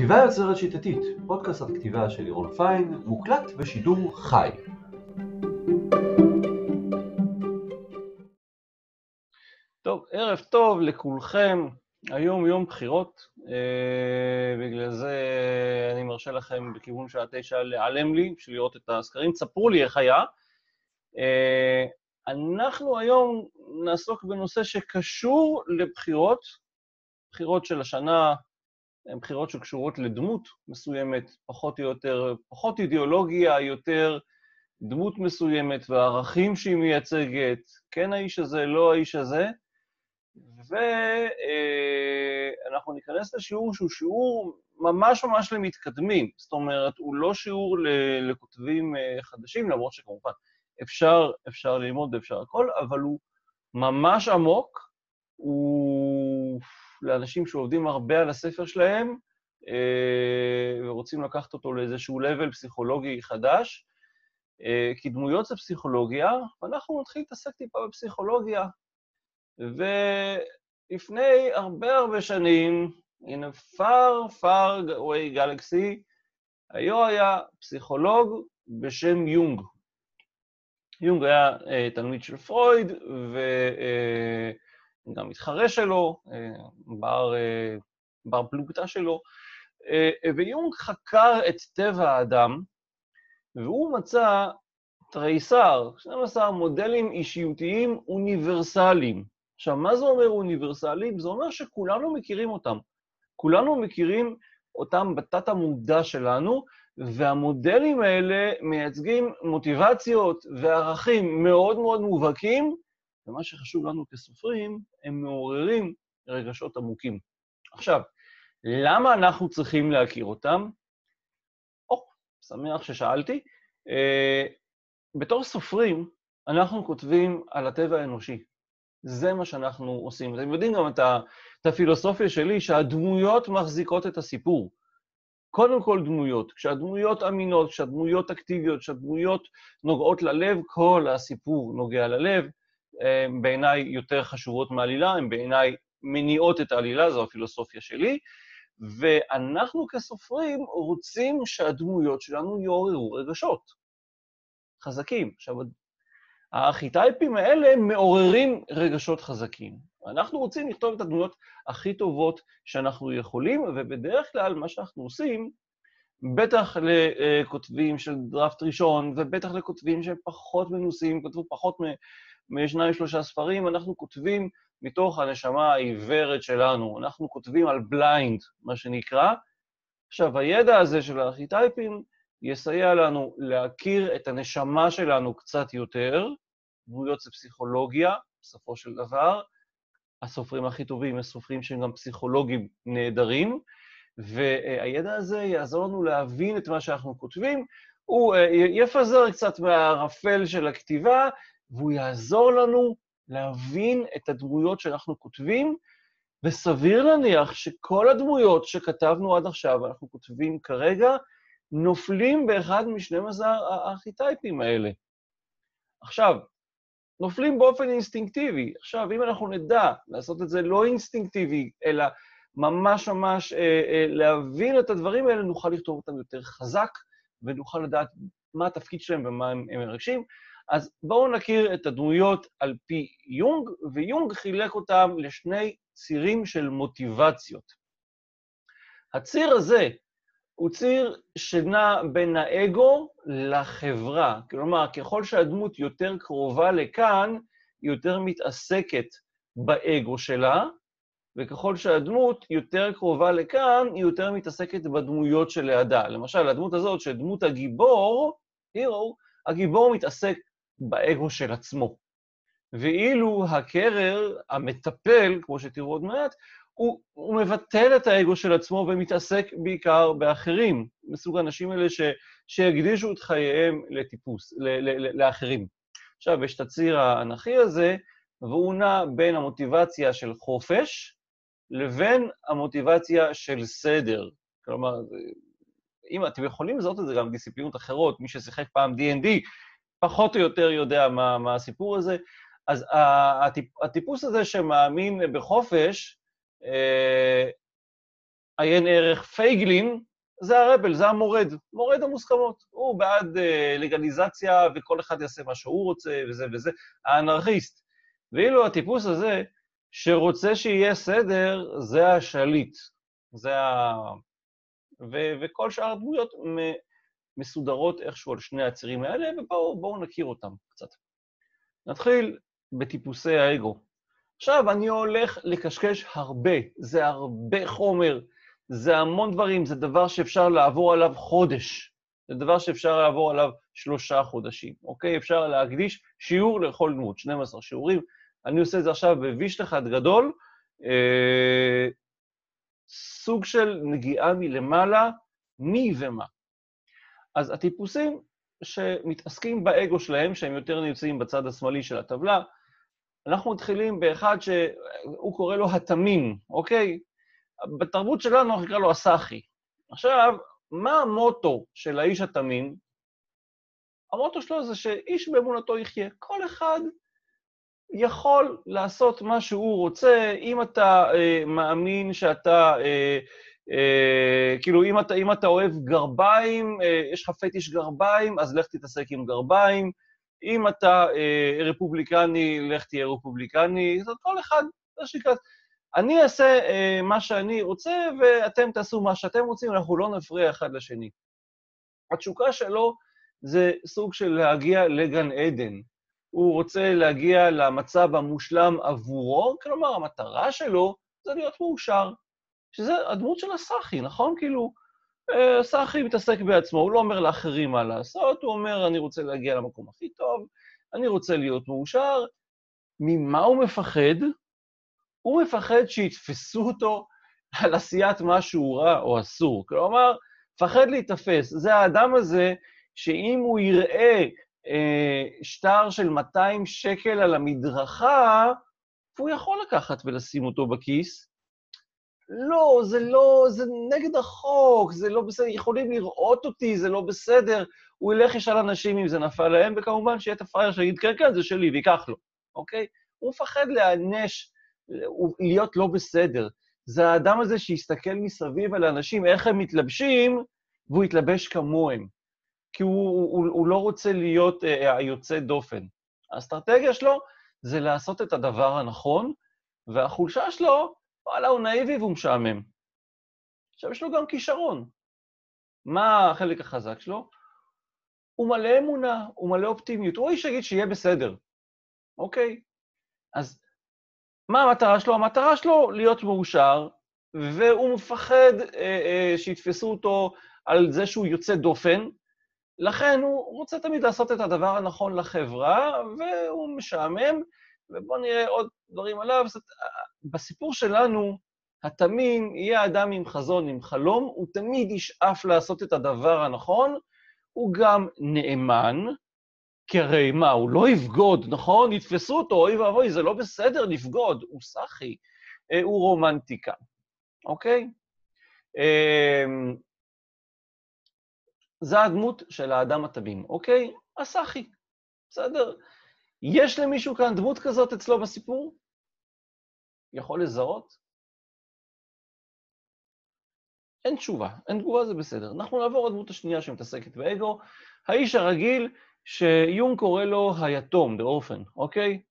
כתיבה יוצרת שיטתית, פודקאסט על כתיבה של לירון פיין, מוקלט בשידור חי. טוב, ערב טוב לכולכם. היום יום בחירות, אה, בגלל זה אני מרשה לכם בכיוון שעה תשע להיעלם לי, בשביל לראות את הסקרים. תספרו לי איך היה. אה, אנחנו היום נעסוק בנושא שקשור לבחירות, בחירות של השנה, הן בחירות שקשורות לדמות מסוימת, פחות או יותר, פחות אידיאולוגיה, יותר דמות מסוימת והערכים שהיא מייצגת, כן האיש הזה, לא האיש הזה. ואנחנו ניכנס לשיעור שהוא שיעור ממש ממש למתקדמים. זאת אומרת, הוא לא שיעור לכותבים חדשים, למרות שכמובן אפשר, אפשר ללמוד ואפשר הכל, אבל הוא ממש עמוק, הוא לאנשים שעובדים הרבה על הספר שלהם, ורוצים לקחת אותו לאיזשהו level פסיכולוגי חדש, כי דמויות זה פסיכולוגיה, ואנחנו נתחיל להתעסק טיפה בפסיכולוגיה. ולפני הרבה הרבה שנים, in a far far away galaxy, היו היה פסיכולוג בשם יונג. יונג היה uh, תלמיד של פרויד, וגם uh, מתחרה שלו, uh, בר, uh, בר פלוגתא שלו, uh, ויונג חקר את טבע האדם, והוא מצא תריסר, 12 מודלים אישיותיים אוניברסליים. עכשיו, מה זה אומר אוניברסליים? זה אומר שכולנו מכירים אותם. כולנו מכירים אותם בתת-המודע שלנו, והמודלים האלה מייצגים מוטיבציות וערכים מאוד מאוד מובהקים, ומה שחשוב לנו כסופרים, הם מעוררים רגשות עמוקים. עכשיו, למה אנחנו צריכים להכיר אותם? או, שמח ששאלתי. Uh, בתור סופרים, אנחנו כותבים על הטבע האנושי. זה מה שאנחנו עושים. אתם יודעים גם את, ה, את הפילוסופיה שלי, שהדמויות מחזיקות את הסיפור. קודם כל דמויות. כשהדמויות אמינות, כשהדמויות אקטיביות, כשהדמויות נוגעות ללב, כל הסיפור נוגע ללב. הן בעיניי יותר חשובות מעלילה, הן בעיניי מניעות את העלילה, זו הפילוסופיה שלי. ואנחנו כסופרים רוצים שהדמויות שלנו יעוררו רגשות חזקים. עכשיו, הארכיטייפים האלה מעוררים רגשות חזקים. אנחנו רוצים לכתוב את הדמויות הכי טובות שאנחנו יכולים, ובדרך כלל מה שאנחנו עושים, בטח לכותבים של דראפט ראשון, ובטח לכותבים שהם פחות מנוסים, כתבו פחות משניים, שלושה ספרים, אנחנו כותבים מתוך הנשמה העיוורת שלנו. אנחנו כותבים על בליינד, מה שנקרא. עכשיו, הידע הזה של הארכיטייפים יסייע לנו להכיר את הנשמה שלנו קצת יותר, דמויות זה פסיכולוגיה, בסופו של דבר. הסופרים הכי טובים הם סופרים שהם גם פסיכולוגים נהדרים, והידע הזה יעזור לנו להבין את מה שאנחנו כותבים. הוא יפזר קצת מהערפל של הכתיבה, והוא יעזור לנו להבין את הדמויות שאנחנו כותבים, וסביר להניח שכל הדמויות שכתבנו עד עכשיו, אנחנו כותבים כרגע, נופלים באחד מ-12 הארכיטייפים האלה. עכשיו, נופלים באופן אינסטינקטיבי. עכשיו, אם אנחנו נדע לעשות את זה לא אינסטינקטיבי, אלא ממש ממש אה, אה, להבין את הדברים האלה, נוכל לכתוב אותם יותר חזק, ונוכל לדעת מה התפקיד שלהם ומה הם, הם מרגשים. אז בואו נכיר את הדמויות על פי יונג, ויונג חילק אותם לשני צירים של מוטיבציות. הציר הזה הוא ציר שנע בין האגו לחברה. כלומר, ככל שהדמות יותר קרובה לכאן, היא יותר מתעסקת באגו שלה, וככל שהדמות יותר קרובה לכאן, היא יותר מתעסקת בדמויות שלידה. למשל, הדמות הזאת, שדמות הגיבור, הירו, הגיבור מתעסק באגו של עצמו. ואילו הקרר, המטפל, כמו שתראו עוד מעט, הוא, הוא מבטל את האגו של עצמו ומתעסק בעיקר באחרים, מסוג האנשים האלה ש, שהקדישו את חייהם לטיפוס, ל, ל, ל, לאחרים. עכשיו, יש את הציר האנכי הזה, והוא נע בין המוטיבציה של חופש לבין המוטיבציה של סדר. כלומר, אם אתם יכולים לזהות את זה גם בדיסציפלינות אחרות, מי ששיחק פעם D&D, פחות או יותר יודע מה, מה הסיפור הזה. אז הטיפ, הטיפוס הזה שמאמין בחופש, עיין ערך פייגלין, זה הרבל, זה המורד, מורד המוסכמות. הוא בעד אה, לגליזציה וכל אחד יעשה מה שהוא רוצה וזה וזה, האנרכיסט. ואילו הטיפוס הזה, שרוצה שיהיה סדר, זה השליט. זה ה... ו- וכל שאר הדמויות מסודרות איכשהו על שני הצירים האלה, ובואו נכיר אותם קצת. נתחיל בטיפוסי האגו. עכשיו, אני הולך לקשקש הרבה, זה הרבה חומר, זה המון דברים, זה דבר שאפשר לעבור עליו חודש, זה דבר שאפשר לעבור עליו שלושה חודשים, אוקיי? אפשר להקדיש שיעור לכל דמות, 12 שיעורים. אני עושה את זה עכשיו בוויש אחד גדול, אה, סוג של נגיעה מלמעלה, מי ומה. אז הטיפוסים שמתעסקים באגו שלהם, שהם יותר נמצאים בצד השמאלי של הטבלה, אנחנו מתחילים באחד שהוא קורא לו התמים, אוקיי? בתרבות שלנו אנחנו נקרא לו הסאחי. עכשיו, מה המוטו של האיש התמים? המוטו שלו זה שאיש באמונתו יחיה. כל אחד יכול לעשות מה שהוא רוצה, אם אתה אה, מאמין שאתה, אה, כאילו, אם אתה, אם אתה אוהב גרביים, אה, יש לך פטיש גרביים, אז לך תתעסק עם גרביים. אם אתה אה, רפובליקני, לך תהיה רפובליקני. זאת כל אחד, מה שנקרא, אני אעשה אה, מה שאני רוצה, ואתם תעשו מה שאתם רוצים, אנחנו לא נפריע אחד לשני. התשוקה שלו זה סוג של להגיע לגן עדן. הוא רוצה להגיע למצב המושלם עבורו, כלומר, המטרה שלו זה להיות מאושר. שזה הדמות של הסאחי, נכון? כאילו, אה, סאחי מתעסק בעצמו, הוא לא אומר לאחרים מה לעשות, הוא אומר, אני רוצה להגיע למקום הכי טוב, אני רוצה להיות מאושר. ממה הוא מפחד? הוא מפחד שיתפסו אותו על עשיית משהו רע או אסור. כלומר, מפחד להיתפס. זה האדם הזה שאם הוא יראה אה, שטר של 200 שקל על המדרכה, הוא יכול לקחת ולשים אותו בכיס. לא, זה לא, זה נגד החוק, זה לא בסדר, יכולים לראות אותי, זה לא בסדר. הוא ילך ישאל אנשים אם זה נפל להם, וכמובן שיהיה את הפראייר שיגיד, כן, כן, זה שלי, ויקח לו, אוקיי? הוא מפחד להיענש, להיות לא בסדר. זה האדם הזה שיסתכל מסביב על האנשים, איך הם מתלבשים, והוא יתלבש כמוהם. כי הוא, הוא, הוא לא רוצה להיות אה, היוצא דופן. האסטרטגיה שלו זה לעשות את הדבר הנכון, והחולשה שלו, וואלה, הוא נאיבי והוא משעמם. עכשיו, יש לו גם כישרון. מה החלק החזק שלו? הוא מלא אמונה, הוא מלא אופטימיות. הוא איש שיגיד שיהיה בסדר, אוקיי? אז מה המטרה שלו? המטרה שלו להיות מאושר, והוא מפחד אה, אה, שיתפסו אותו על זה שהוא יוצא דופן, לכן הוא רוצה תמיד לעשות את הדבר הנכון לחברה, והוא משעמם, ובואו נראה עוד דברים עליו. זאת, בסיפור שלנו, התמים יהיה אדם עם חזון, עם חלום, הוא תמיד ישאף לעשות את הדבר הנכון, הוא גם נאמן, כי הרי מה, הוא לא יבגוד, נכון? יתפסו אותו, אוי ואבוי, זה לא בסדר לבגוד, הוא סאחי, אה, הוא רומנטיקה, אוקיי? אמ, זה הדמות של האדם התמים, אוקיי? הסאחי, בסדר. יש למישהו כאן דמות כזאת אצלו בסיפור? יכול לזהות? אין תשובה, אין תגובה, זה בסדר. אנחנו נעבור לדמות השנייה שמתעסקת באגו, האיש הרגיל שיום קורא לו היתום, the orphan, אוקיי?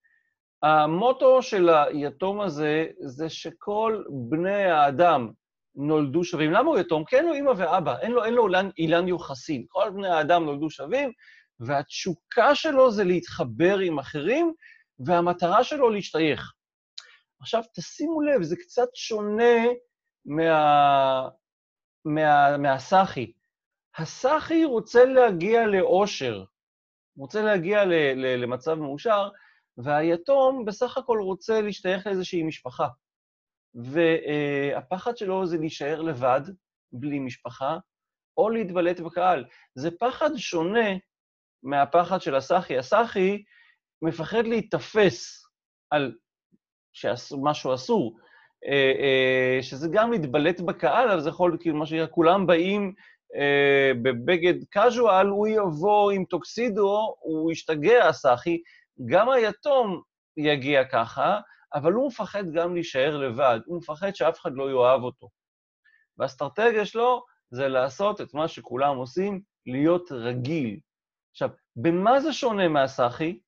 המוטו של היתום הזה זה שכל בני האדם נולדו שווים. למה הוא יתום? כי אין לו אימא ואבא, אין לו, אין לו אילן, אילן יוחסין. כל בני האדם נולדו שווים, והתשוקה שלו זה להתחבר עם אחרים, והמטרה שלו להשתייך. עכשיו, תשימו לב, זה קצת שונה מה... מה... מהסאחי. הסאחי רוצה להגיע לאושר, רוצה להגיע ל... ל... למצב מאושר, והיתום בסך הכל רוצה להשתייך לאיזושהי משפחה. והפחד שלו זה להישאר לבד, בלי משפחה, או להתבלט בקהל. זה פחד שונה מהפחד של הסאחי. הסאחי מפחד להיתפס על משהו אסור, אה, אה, שזה גם להתבלט בקהל, אבל זה יכול, כאילו, מה שנקרא, כולם באים אה, בבגד קאז'ואל, הוא יבוא עם טוקסידו, הוא ישתגע, הסאחי. גם היתום יגיע ככה, אבל הוא מפחד גם להישאר לבד, הוא מפחד שאף אחד לא יאהב אותו. והאסטרטגיה שלו זה לעשות את מה שכולם עושים, להיות רגיל. עכשיו, במה זה שונה מהסאחי?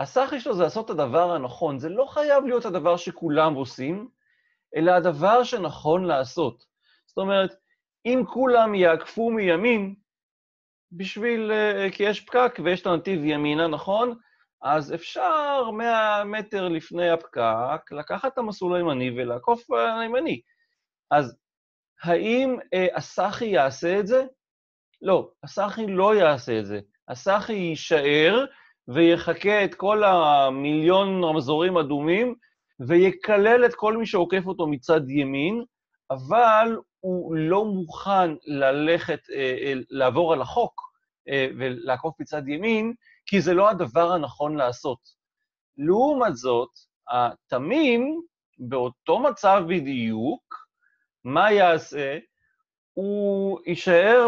הסאחי שלו זה לעשות את הדבר הנכון. זה לא חייב להיות הדבר שכולם עושים, אלא הדבר שנכון לעשות. זאת אומרת, אם כולם יעקפו מימין, בשביל, אה, כי יש פקק ויש את הנתיב ימינה, נכון? אז אפשר 100 מטר לפני הפקק לקחת את המסלול הימני ולעקוף הימני. אז האם אה, הסאחי יעשה את זה? לא, הסאחי לא יעשה את זה. הסאחי יישאר ויחקה את כל המיליון רמזורים אדומים ויקלל את כל מי שעוקף אותו מצד ימין, אבל הוא לא מוכן ללכת, אה, אה, לעבור על החוק אה, ולעקוף מצד ימין, כי זה לא הדבר הנכון לעשות. לעומת זאת, התמים, באותו מצב בדיוק, מה יעשה? הוא יישאר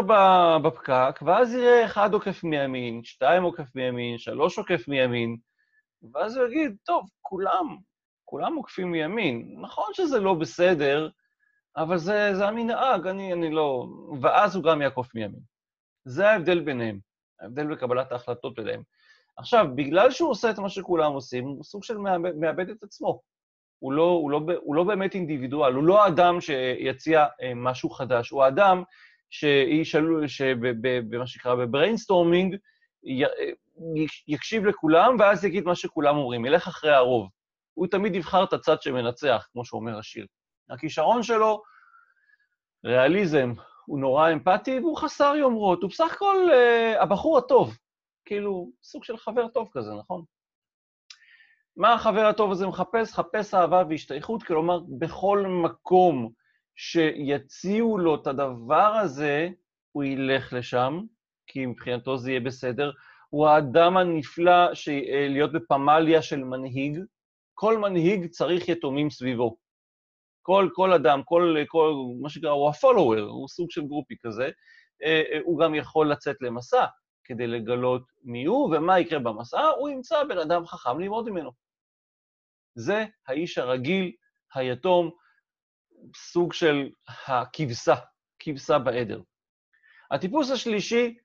בפקק, ואז יראה אחד עוקף מימין, שתיים עוקף מימין, שלוש עוקף מימין, ואז הוא יגיד, טוב, כולם, כולם עוקפים מימין. נכון שזה לא בסדר, אבל זה, זה המנהג, אני, אני לא... ואז הוא גם יעקוף מימין. זה ההבדל ביניהם, ההבדל בקבלת ההחלטות ביניהם. עכשיו, בגלל שהוא עושה את מה שכולם עושים, הוא סוג של מאבד, מאבד את עצמו. הוא לא, הוא, לא, הוא לא באמת אינדיבידואל, הוא לא אדם שיציע אה, משהו חדש, הוא אדם שישאלו, שבמה שנקרא ב brainstorming, אה, יקשיב לכולם, ואז יגיד מה שכולם אומרים, ילך אחרי הרוב. הוא תמיד יבחר את הצד שמנצח, כמו שאומר השיר. הכישרון שלו, ריאליזם, הוא נורא אמפתי והוא חסר יומרות, הוא בסך הכל אה, הבחור הטוב, כאילו, סוג של חבר טוב כזה, נכון? מה החבר הטוב הזה מחפש? חפש אהבה והשתייכות, כלומר, בכל מקום שיציעו לו את הדבר הזה, הוא ילך לשם, כי מבחינתו זה יהיה בסדר. הוא האדם הנפלא ש... אה, להיות בפמליה של מנהיג. כל מנהיג צריך יתומים סביבו. כל, כל אדם, כל, כל, מה שנקרא, הוא הפולוור, הוא סוג של גרופי כזה, אה, אה, הוא גם יכול לצאת למסע כדי לגלות מי הוא ומה יקרה במסע, הוא ימצא בן אדם חכם ללמוד ממנו. זה האיש הרגיל, היתום, סוג של הכבשה, כבשה בעדר. הטיפוס השלישי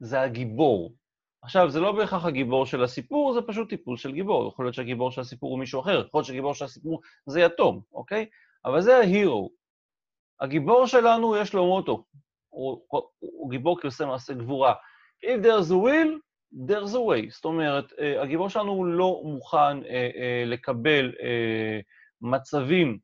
זה הגיבור. עכשיו, זה לא בהכרח הגיבור של הסיפור, זה פשוט טיפוס של גיבור. יכול להיות שהגיבור של הסיפור הוא מישהו אחר, יכול להיות שהגיבור של הסיפור זה יתום, אוקיי? אבל זה ההירו. הגיבור שלנו, יש לו מוטו. הוא, הוא, הוא גיבור כי עושה מעשה גבורה. If there's a will, there's a way. זאת אומרת, uh, הגיבור שלנו לא מוכן uh, uh, לקבל מצבים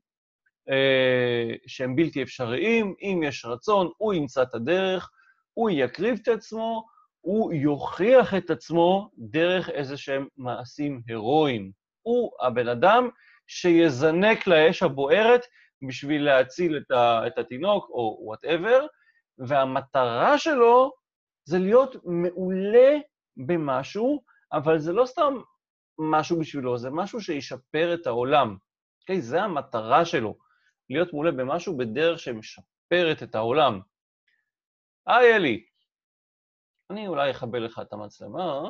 שהם בלתי אפשריים. אם יש רצון, הוא ימצא את הדרך, הוא יקריב את עצמו, הוא יוכיח את עצמו דרך איזה שהם מעשים הירואיים. הוא הבן אדם שיזנק לאש הבוערת בשביל להציל את, ה, את התינוק או וואטאבר, והמטרה שלו זה להיות מעולה במשהו, אבל זה לא סתם משהו בשבילו, זה משהו שישפר את העולם. אוקיי? Okay, זה המטרה שלו, להיות מעולה במשהו בדרך שמשפרת את העולם. היי, אלי. אני אולי אכבה לך את המצלמה.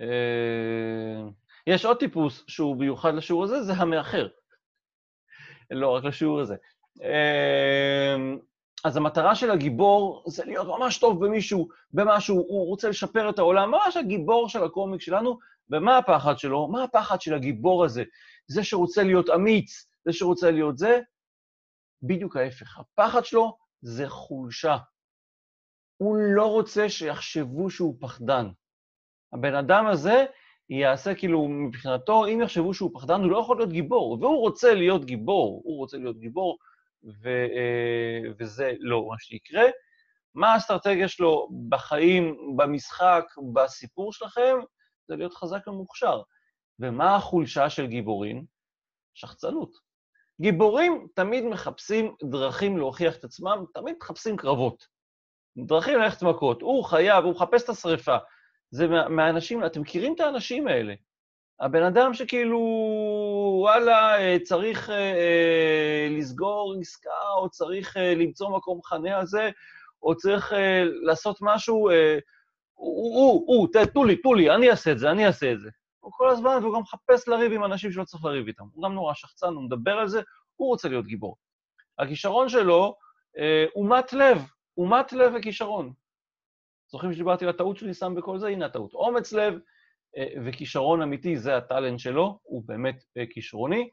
אה, יש עוד טיפוס שהוא מיוחד לשיעור הזה, זה המאחר. לא רק לשיעור הזה. אז המטרה של הגיבור זה להיות ממש טוב במישהו, במשהו, הוא רוצה לשפר את העולם, ממש הגיבור של הקומיק שלנו, ומה הפחד שלו? מה הפחד של הגיבור הזה? זה שרוצה להיות אמיץ, זה שרוצה להיות זה? בדיוק ההפך. הפחד שלו זה חולשה. הוא לא רוצה שיחשבו שהוא פחדן. הבן אדם הזה יעשה כאילו, מבחינתו, אם יחשבו שהוא פחדן, הוא לא יכול להיות גיבור, והוא רוצה להיות גיבור, הוא רוצה להיות גיבור, ו, אה, וזה לא מה שיקרה. מה האסטרטגיה שלו בחיים, במשחק, בסיפור שלכם? זה להיות חזק ומוכשר. ומה החולשה של גיבורים? שחצנות. גיבורים תמיד מחפשים דרכים להוכיח את עצמם, תמיד מחפשים קרבות. דרכים ללכת מכות. הוא חייב, הוא מחפש את השריפה. זה מהאנשים, אתם מכירים את האנשים האלה. הבן אדם שכאילו, וואלה, אה, צריך אה, אה, לסגור עסקה, או צריך אה, למצוא מקום חנה הזה, או צריך אה, לעשות משהו, אה, הוא, הוא, הוא, תנו לי, תנו לי, אני אעשה את זה, אני אעשה את זה. הוא כל הזמן, והוא גם מחפש לריב עם אנשים שלא צריך לריב איתם. הוא גם נורא שחצן, הוא מדבר על זה, הוא רוצה להיות גיבור. הכישרון שלו אה, הוא לב, הוא מט לב וכישרון. זוכרים שדיברתי על הטעות שלי שם בכל זה? הנה הטעות. אומץ לב וכישרון אמיתי, זה הטאלנט שלו, הוא באמת אה, כישרוני.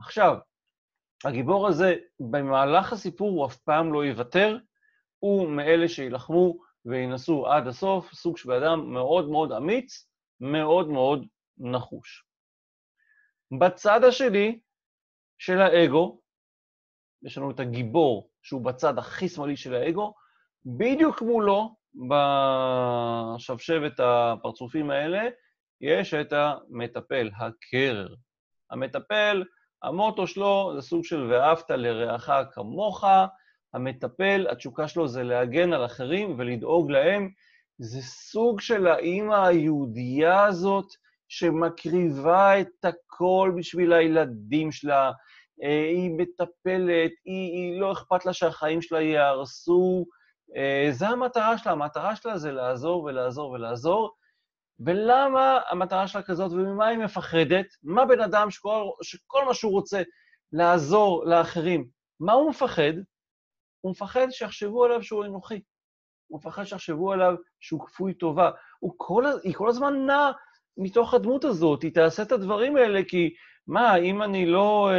עכשיו, הגיבור הזה, במהלך הסיפור הוא אף פעם לא יוותר, הוא מאלה שיילחמו וינסו עד הסוף, סוג של אדם מאוד מאוד אמיץ, מאוד מאוד נחוש. בצד השני של האגו, יש לנו את הגיבור, שהוא בצד הכי שמאלי של האגו, בדיוק מולו, בשבשבת הפרצופים האלה, יש את המטפל, הקרר. המטפל, המוטו שלו זה סוג של ואהבת לרעך כמוך, המטפל, התשוקה שלו זה להגן על אחרים ולדאוג להם. זה סוג של האימא היהודייה הזאת שמקריבה את הכל בשביל הילדים שלה, אה, היא מטפלת, היא, היא לא אכפת לה שהחיים שלה ייהרסו. אה, זו המטרה שלה, המטרה שלה זה לעזור ולעזור ולעזור. ולמה המטרה שלה כזאת וממה היא מפחדת? מה בן אדם שכל, שכל מה שהוא רוצה לעזור לאחרים, מה הוא מפחד? הוא מפחד שיחשבו עליו שהוא אנוכי. הוא מפחד שיחשבו עליו שהוא כפוי טובה. הוא כל, היא כל הזמן נעה מתוך הדמות הזאת, היא תעשה את הדברים האלה כי מה, אם אני לא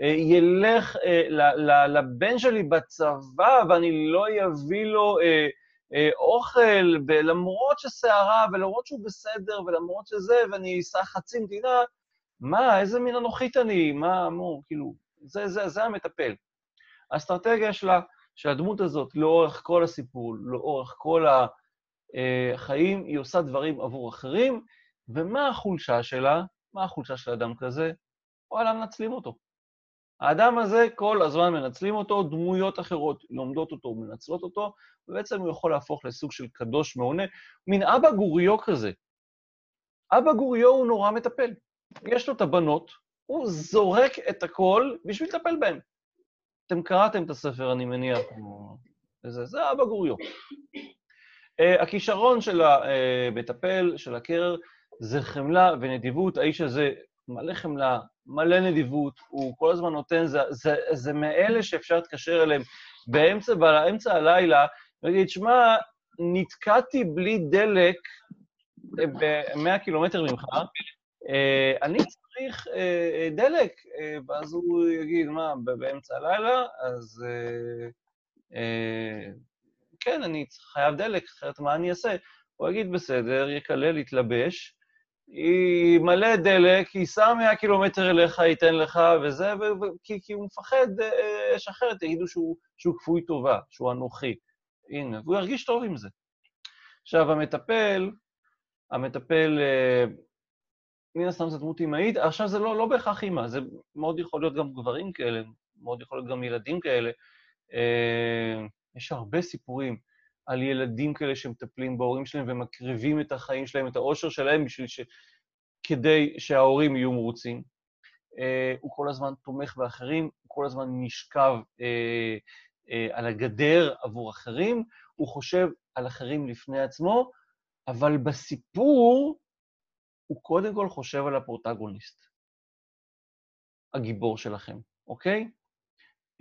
אלך אה, אה, אה, אה, לבן שלי בצבא ואני לא אביא לו אה, אוכל, למרות שסערה ולמרות שהוא בסדר ולמרות שזה, ואני אסע חצי מדינה, מה, איזה מין אנוכית אני, מה, מו, כאילו, זה, זה, זה המטפל. האסטרטגיה שלה, של הדמות הזאת, לאורך כל הסיפור, לאורך כל החיים, היא עושה דברים עבור אחרים, ומה החולשה שלה? מה החולשה של אדם כזה? וואלה, מנצלים אותו. האדם הזה, כל הזמן מנצלים אותו, דמויות אחרות לומדות אותו, מנצלות אותו, ובעצם הוא יכול להפוך לסוג של קדוש מעונה, מין אבא גוריו כזה. אבא גוריו הוא נורא מטפל. יש לו את הבנות, הוא זורק את הכל בשביל לטפל בהן. אתם קראתם את הספר, אני מניח, זה, זה אבא גוריו. Uh, הכישרון של המטפל, של הקרר, זה חמלה ונדיבות. האיש הזה מלא חמלה, מלא נדיבות, הוא כל הזמן נותן, זה, זה, זה מאלה שאפשר להתקשר אליהם באמצע, באמצע הלילה, ולהגיד, שמע, נתקעתי בלי דלק ב-100 קילומטר ממך, אה, אני צריך אה, דלק, אה, ואז הוא יגיד, מה, באמצע הלילה? אז כן, אני חייב דלק, אחרת מה אני אעשה? הוא יגיד, בסדר, יקלל, יתלבש, היא מלא דלק, ייסע 100 קילומטר אליך, ייתן לך וזה, ו- ו- כי, כי הוא מפחד אש אחרת, יגידו שהוא, שהוא כפוי טובה, שהוא אנוכי. הנה, והוא ירגיש טוב עם זה. עכשיו, המטפל, המטפל, אה, מן הסתם זו דמות אימהית, עכשיו זה לא, לא בהכרח אימא, זה מאוד יכול להיות גם גברים כאלה, מאוד יכול להיות גם ילדים כאלה. אה, יש הרבה סיפורים על ילדים כאלה שמטפלים בהורים שלהם ומקריבים את החיים שלהם, את האושר שלהם, בשביל ש... כדי שההורים יהיו מרוצים. Uh, הוא כל הזמן תומך באחרים, הוא כל הזמן נשכב uh, uh, על הגדר עבור אחרים, הוא חושב על אחרים לפני עצמו, אבל בסיפור הוא קודם כל חושב על הפרוטגוניסט, הגיבור שלכם, אוקיי?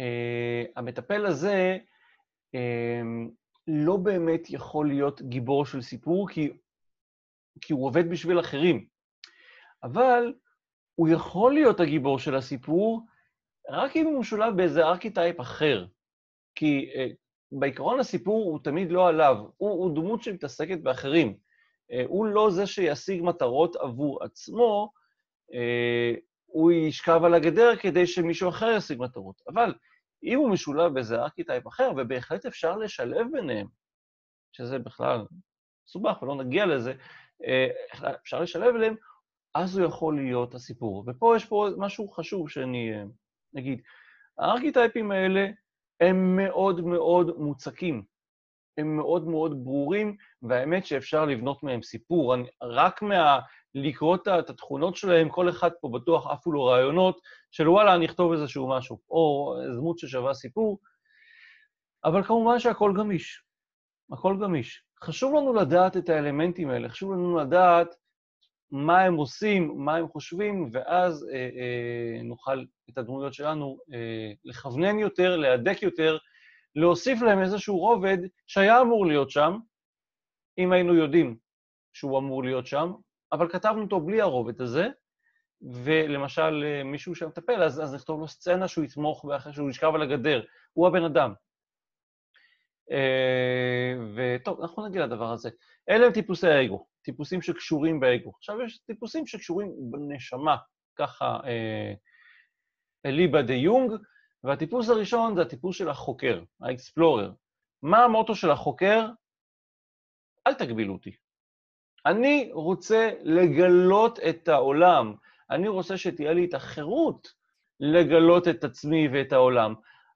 Uh, המטפל הזה, uh, לא באמת יכול להיות גיבור של סיפור, כי, כי הוא עובד בשביל אחרים. אבל הוא יכול להיות הגיבור של הסיפור רק אם הוא משולב באיזה archetype אחר. כי uh, בעיקרון הסיפור הוא תמיד לא עליו, הוא, הוא דמות שמתעסקת באחרים. Uh, הוא לא זה שישיג מטרות עבור עצמו, uh, הוא ישכב על הגדר כדי שמישהו אחר ישיג מטרות. אבל אם הוא משולב באיזה archetype אחר, ובהחלט אפשר לשלב ביניהם, שזה בכלל מסובך ולא נגיע לזה, אה, אפשר לשלב אליהם, אז הוא יכול להיות הסיפור. ופה יש פה משהו חשוב שאני אגיד. אה, הארכיטייפים האלה הם מאוד מאוד מוצקים, הם מאוד מאוד ברורים, והאמת שאפשר לבנות מהם סיפור. אני, רק מה... לקרוא את התכונות שלהם, כל אחד פה בטוח עפו לו רעיונות של וואלה, אני אכתוב איזשהו משהו, או דמות ששווה סיפור, אבל כמובן שהכל גמיש. הכל גמיש. חשוב לנו לדעת את האלמנטים האלה, חשוב לנו לדעת מה הם עושים, מה הם חושבים, ואז אה, אה, נוכל את הדמויות שלנו אה, לכוונן יותר, להדק יותר, להוסיף להם איזשהו רובד שהיה אמור להיות שם, אם היינו יודעים שהוא אמור להיות שם, אבל כתבנו אותו בלי הרובד הזה, ולמשל אה, מישהו שמטפל, אז, אז נכתוב לו סצנה שהוא יתמוך באחר, שהוא ישכב על הגדר, הוא הבן אדם. אה, וטוב, אנחנו נגיע לדבר הזה. אלה הם טיפוסי האגו, טיפוסים שקשורים באגו. עכשיו, יש טיפוסים שקשורים בנשמה, ככה אה, אליבא דה יונג, והטיפוס הראשון זה הטיפוס של החוקר, האקספלורר. מה המוטו של החוקר? אל תגבילו אותי. אני רוצה לגלות את העולם. אני רוצה שתהיה לי את החירות לגלות את עצמי ואת העולם.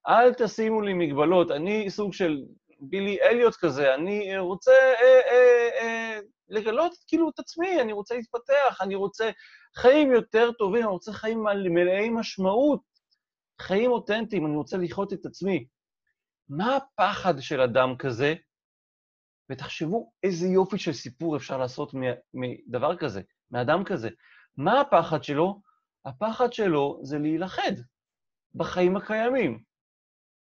אל תשימו לי מגבלות, אני סוג של בילי אליוט כזה, אני רוצה אה, אה, אה, לגלות כאילו את עצמי, אני רוצה להתפתח, אני רוצה חיים יותר טובים, אני רוצה חיים מלאי משמעות, חיים אותנטיים, אני רוצה לחיות את עצמי. מה הפחד של אדם כזה? ותחשבו איזה יופי של סיפור אפשר לעשות מדבר כזה, מאדם כזה. מה הפחד שלו? הפחד שלו זה להילכד בחיים הקיימים.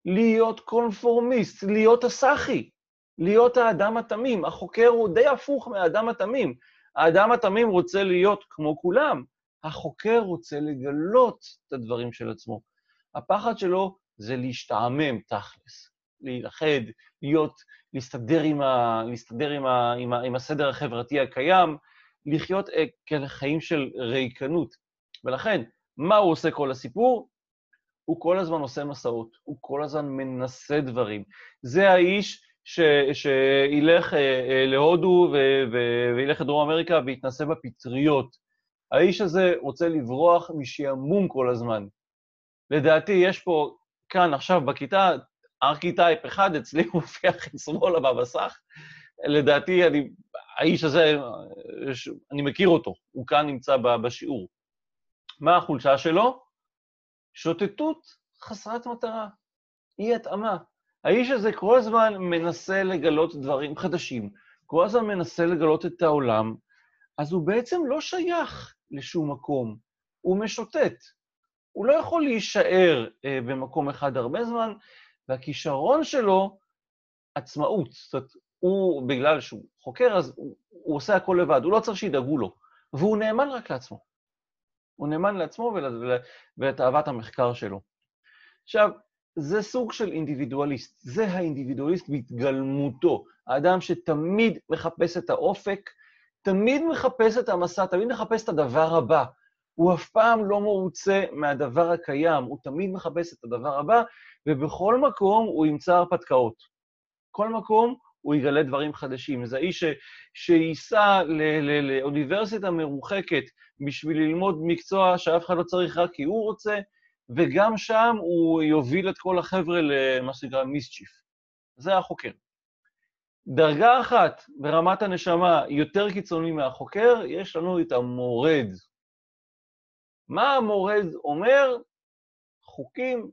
להיות קונפורמיסט, להיות הסאחי, להיות האדם התמים. החוקר הוא די הפוך מהאדם התמים. האדם התמים רוצה להיות כמו כולם, החוקר רוצה לגלות את הדברים של עצמו. הפחד שלו זה להשתעמם תכלס, להילכד, להיות, להסתדר עם, ה, להסתדר עם, ה, עם, ה, עם הסדר החברתי הקיים, לחיות כאלה חיים של ריקנות. ולכן, מה הוא עושה כל הסיפור? הוא כל הזמן עושה מסעות, הוא כל הזמן מנסה דברים. זה האיש ש, שילך אה, אה, להודו ו, ו, וילך לדרום אמריקה ויתנסה בפטריות. האיש הזה רוצה לברוח משעמום כל הזמן. לדעתי, יש פה, כאן, עכשיו, בכיתה, ארכיטייפ אחד, אצלי הוא מופיע הכי שמאלה במסך. לדעתי, אני, האיש הזה, אני מכיר אותו, הוא כאן נמצא בשיעור. מה החולשה שלו? שוטטות חסרת מטרה, אי-התאמה. האיש הזה כל הזמן מנסה לגלות דברים חדשים, כל הזמן מנסה לגלות את העולם, אז הוא בעצם לא שייך לשום מקום, הוא משוטט. הוא לא יכול להישאר אה, במקום אחד הרבה זמן, והכישרון שלו, עצמאות. זאת אומרת, הוא, בגלל שהוא חוקר, אז הוא, הוא עושה הכל לבד, הוא לא צריך שידאגו לו, והוא נאמן רק לעצמו. הוא נאמן לעצמו ולתאוות המחקר שלו. עכשיו, זה סוג של אינדיבידואליסט, זה האינדיבידואליסט בהתגלמותו, האדם שתמיד מחפש את האופק, תמיד מחפש את המסע, תמיד מחפש את הדבר הבא. הוא אף פעם לא מרוצה מהדבר הקיים, הוא תמיד מחפש את הדבר הבא, ובכל מקום הוא ימצא הרפתקאות. כל מקום הוא יגלה דברים חדשים. זה האיש שייסע לאוניברסיטה מרוחקת בשביל ללמוד מקצוע שאף אחד לא צריך רק כי הוא רוצה, וגם שם הוא יוביל את כל החבר'ה למה שנקרא מיסצ'יף. זה החוקר. דרגה אחת ברמת הנשמה יותר קיצוני מהחוקר, יש לנו את המורד. מה המורד אומר? חוקים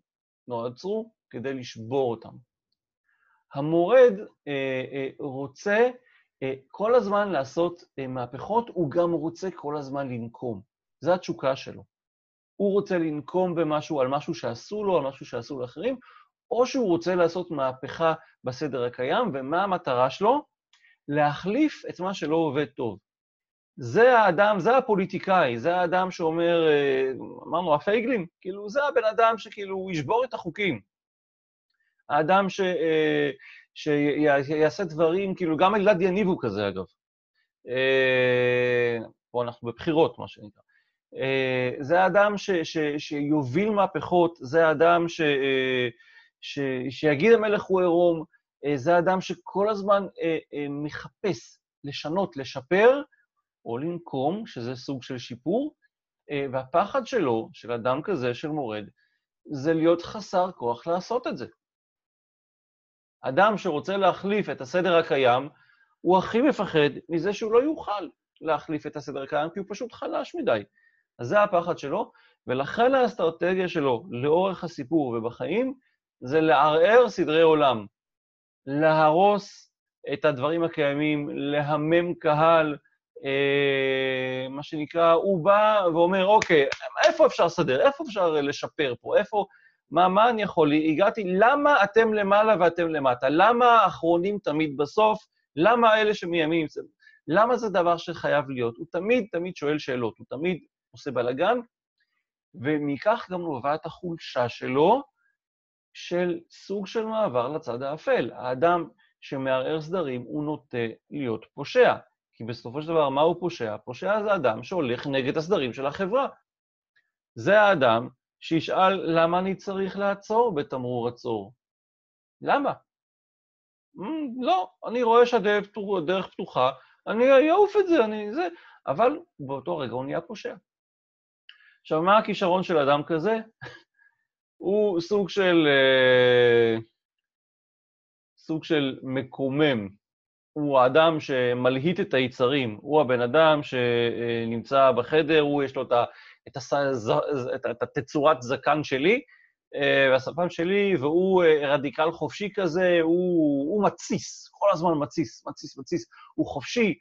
נועצרו כדי לשבור אותם. המורד אה, אה, רוצה אה, כל הזמן לעשות אה, מהפכות, הוא גם רוצה כל הזמן לנקום. זו התשוקה שלו. הוא רוצה לנקום במשהו, על משהו שעשו לו, על משהו שעשו לאחרים, או שהוא רוצה לעשות מהפכה בסדר הקיים, ומה המטרה שלו? להחליף את מה שלא עובד טוב. זה האדם, זה הפוליטיקאי, זה האדם שאומר, אה, אמרנו, הפייגלין, כאילו, זה הבן אדם שכאילו, ישבור את החוקים. האדם ש, אה, שיעשה דברים, כאילו, גם אלעד יניב הוא כזה, אגב. אה, פה אנחנו בבחירות, מה שנקרא. זה האדם ש, ש, שיוביל מהפכות, זה האדם ש, ש, שיגיד המלך הוא עירום, זה האדם שכל הזמן מחפש לשנות, לשפר, או לנקום, שזה סוג של שיפור, והפחד שלו, של אדם כזה, של מורד, זה להיות חסר כוח לעשות את זה. אדם שרוצה להחליף את הסדר הקיים, הוא הכי מפחד מזה שהוא לא יוכל להחליף את הסדר הקיים, כי הוא פשוט חלש מדי. אז זה הפחד שלו, ולכן האסטרטגיה שלו לאורך הסיפור ובחיים זה לערער סדרי עולם, להרוס את הדברים הקיימים, להמם קהל, אה, מה שנקרא, הוא בא ואומר, אוקיי, איפה אפשר לסדר? איפה אפשר לשפר פה? איפה... מה, מה אני יכול? הגעתי, למה אתם למעלה ואתם למטה? למה האחרונים תמיד בסוף? למה אלה שמימין? למה זה דבר שחייב להיות? הוא תמיד תמיד שואל שאלות, הוא תמיד עושה בלאגן, ומכך גם נובעת החולשה שלו, של סוג של מעבר לצד האפל. האדם שמערער סדרים, הוא נוטה להיות פושע. כי בסופו של דבר, מה הוא פושע? פושע זה אדם שהולך נגד הסדרים של החברה. זה האדם שישאל למה אני צריך לעצור בתמרור עצור. למה? Mm, לא, אני רואה שהדרך פתוחה, אני אעוף את זה, אני זה, אבל באותו רגע הוא נהיה פושע. עכשיו, מה הכישרון של אדם כזה? הוא סוג של... אה, סוג של מקומם. הוא האדם שמלהיט את היצרים, הוא הבן אדם שנמצא בחדר, הוא יש לו את, ה, את, הס, את, את התצורת זקן שלי, אה, והשפם שלי, והוא אה, רדיקל חופשי כזה, הוא, הוא מתסיס, כל הזמן מתסיס, מתסיס, מתסיס. הוא חופשי,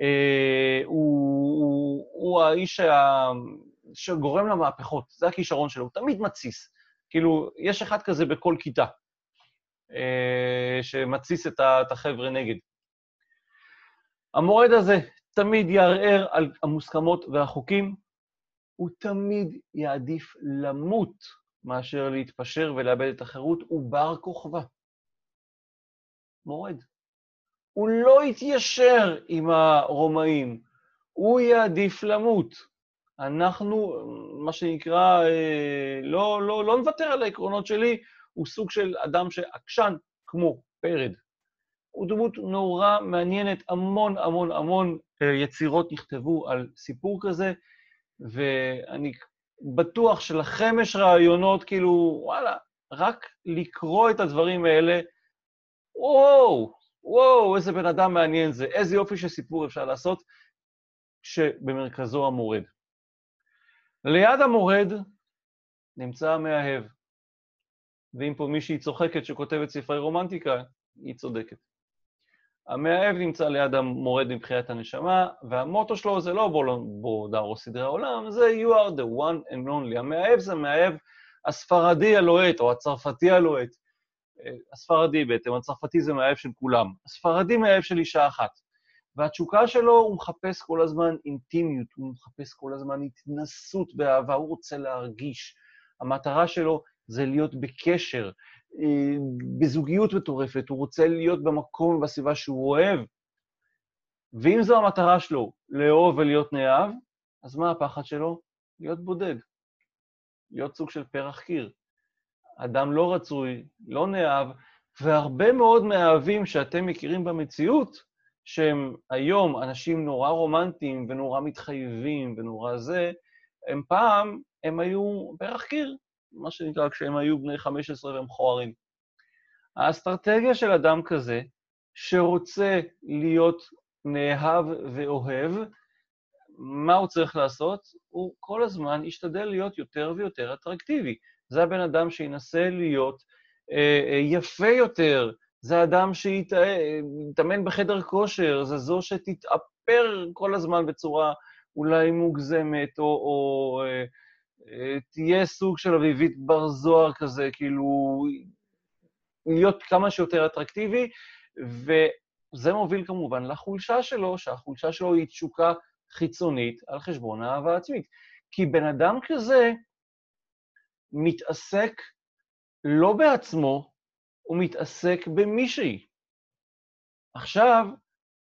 אה, הוא, הוא, הוא האיש שה, שגורם למהפכות, זה הכישרון שלו, הוא תמיד מתסיס. כאילו, יש אחד כזה בכל כיתה, שמתסיס את החבר'ה נגד. המורד הזה תמיד יערער על המוסכמות והחוקים, הוא תמיד יעדיף למות מאשר להתפשר ולאבד את החירות, הוא בר כוכבא. מורד. הוא לא יתיישר עם הרומאים, הוא יעדיף למות. אנחנו, מה שנקרא, אה, לא, לא, לא נוותר על העקרונות שלי, הוא סוג של אדם שעקשן כמו פרד. הוא דמות נורא מעניינת, המון המון המון אה, יצירות נכתבו על סיפור כזה, ואני בטוח שלכם יש רעיונות, כאילו, וואלה, רק לקרוא את הדברים האלה, וואו, וואו, איזה בן אדם מעניין זה, איזה יופי של סיפור אפשר לעשות, שבמרכזו המורד. ליד המורד נמצא המאהב. ואם פה מישהי צוחקת שכותבת ספרי רומנטיקה, היא צודקת. המאהב נמצא ליד המורד מבחינת הנשמה, והמוטו שלו זה לא בוא דארו סדרי העולם, זה you are the one and only. המאהב זה המאהב הספרדי הלוהט, או הצרפתי הלוהט. אה, הספרדי בעצם, הצרפתי זה מאהב של כולם. הספרדי מאהב של אישה אחת. והתשוקה שלו, הוא מחפש כל הזמן אינטימיות, הוא מחפש כל הזמן התנסות באהבה, הוא רוצה להרגיש. המטרה שלו זה להיות בקשר, בזוגיות מטורפת, הוא רוצה להיות במקום ובסביבה שהוא אוהב. ואם זו המטרה שלו, לאהוב ולהיות נאהב, אז מה הפחד שלו? להיות בודד. להיות סוג של פרח קיר. אדם לא רצוי, לא נאהב, והרבה מאוד מאהבים שאתם מכירים במציאות, שהם היום אנשים נורא רומנטיים ונורא מתחייבים ונורא זה, הם פעם, הם היו פרח קיר, מה שנקרא, כשהם היו בני 15 והם מכוערים. האסטרטגיה של אדם כזה, שרוצה להיות נאהב ואוהב, מה הוא צריך לעשות? הוא כל הזמן ישתדל להיות יותר ויותר אטרקטיבי. זה הבן אדם שינסה להיות אה, אה, יפה יותר, זה אדם שיתאמן בחדר כושר, זה זו שתתאפר כל הזמן בצורה אולי מוגזמת, או, או אה, תהיה סוג של אביבית בר זוהר כזה, כאילו, להיות כמה שיותר אטרקטיבי, וזה מוביל כמובן לחולשה שלו, שהחולשה שלו היא תשוקה חיצונית על חשבון האהבה עצמית. כי בן אדם כזה מתעסק לא בעצמו, הוא מתעסק במישהי. עכשיו,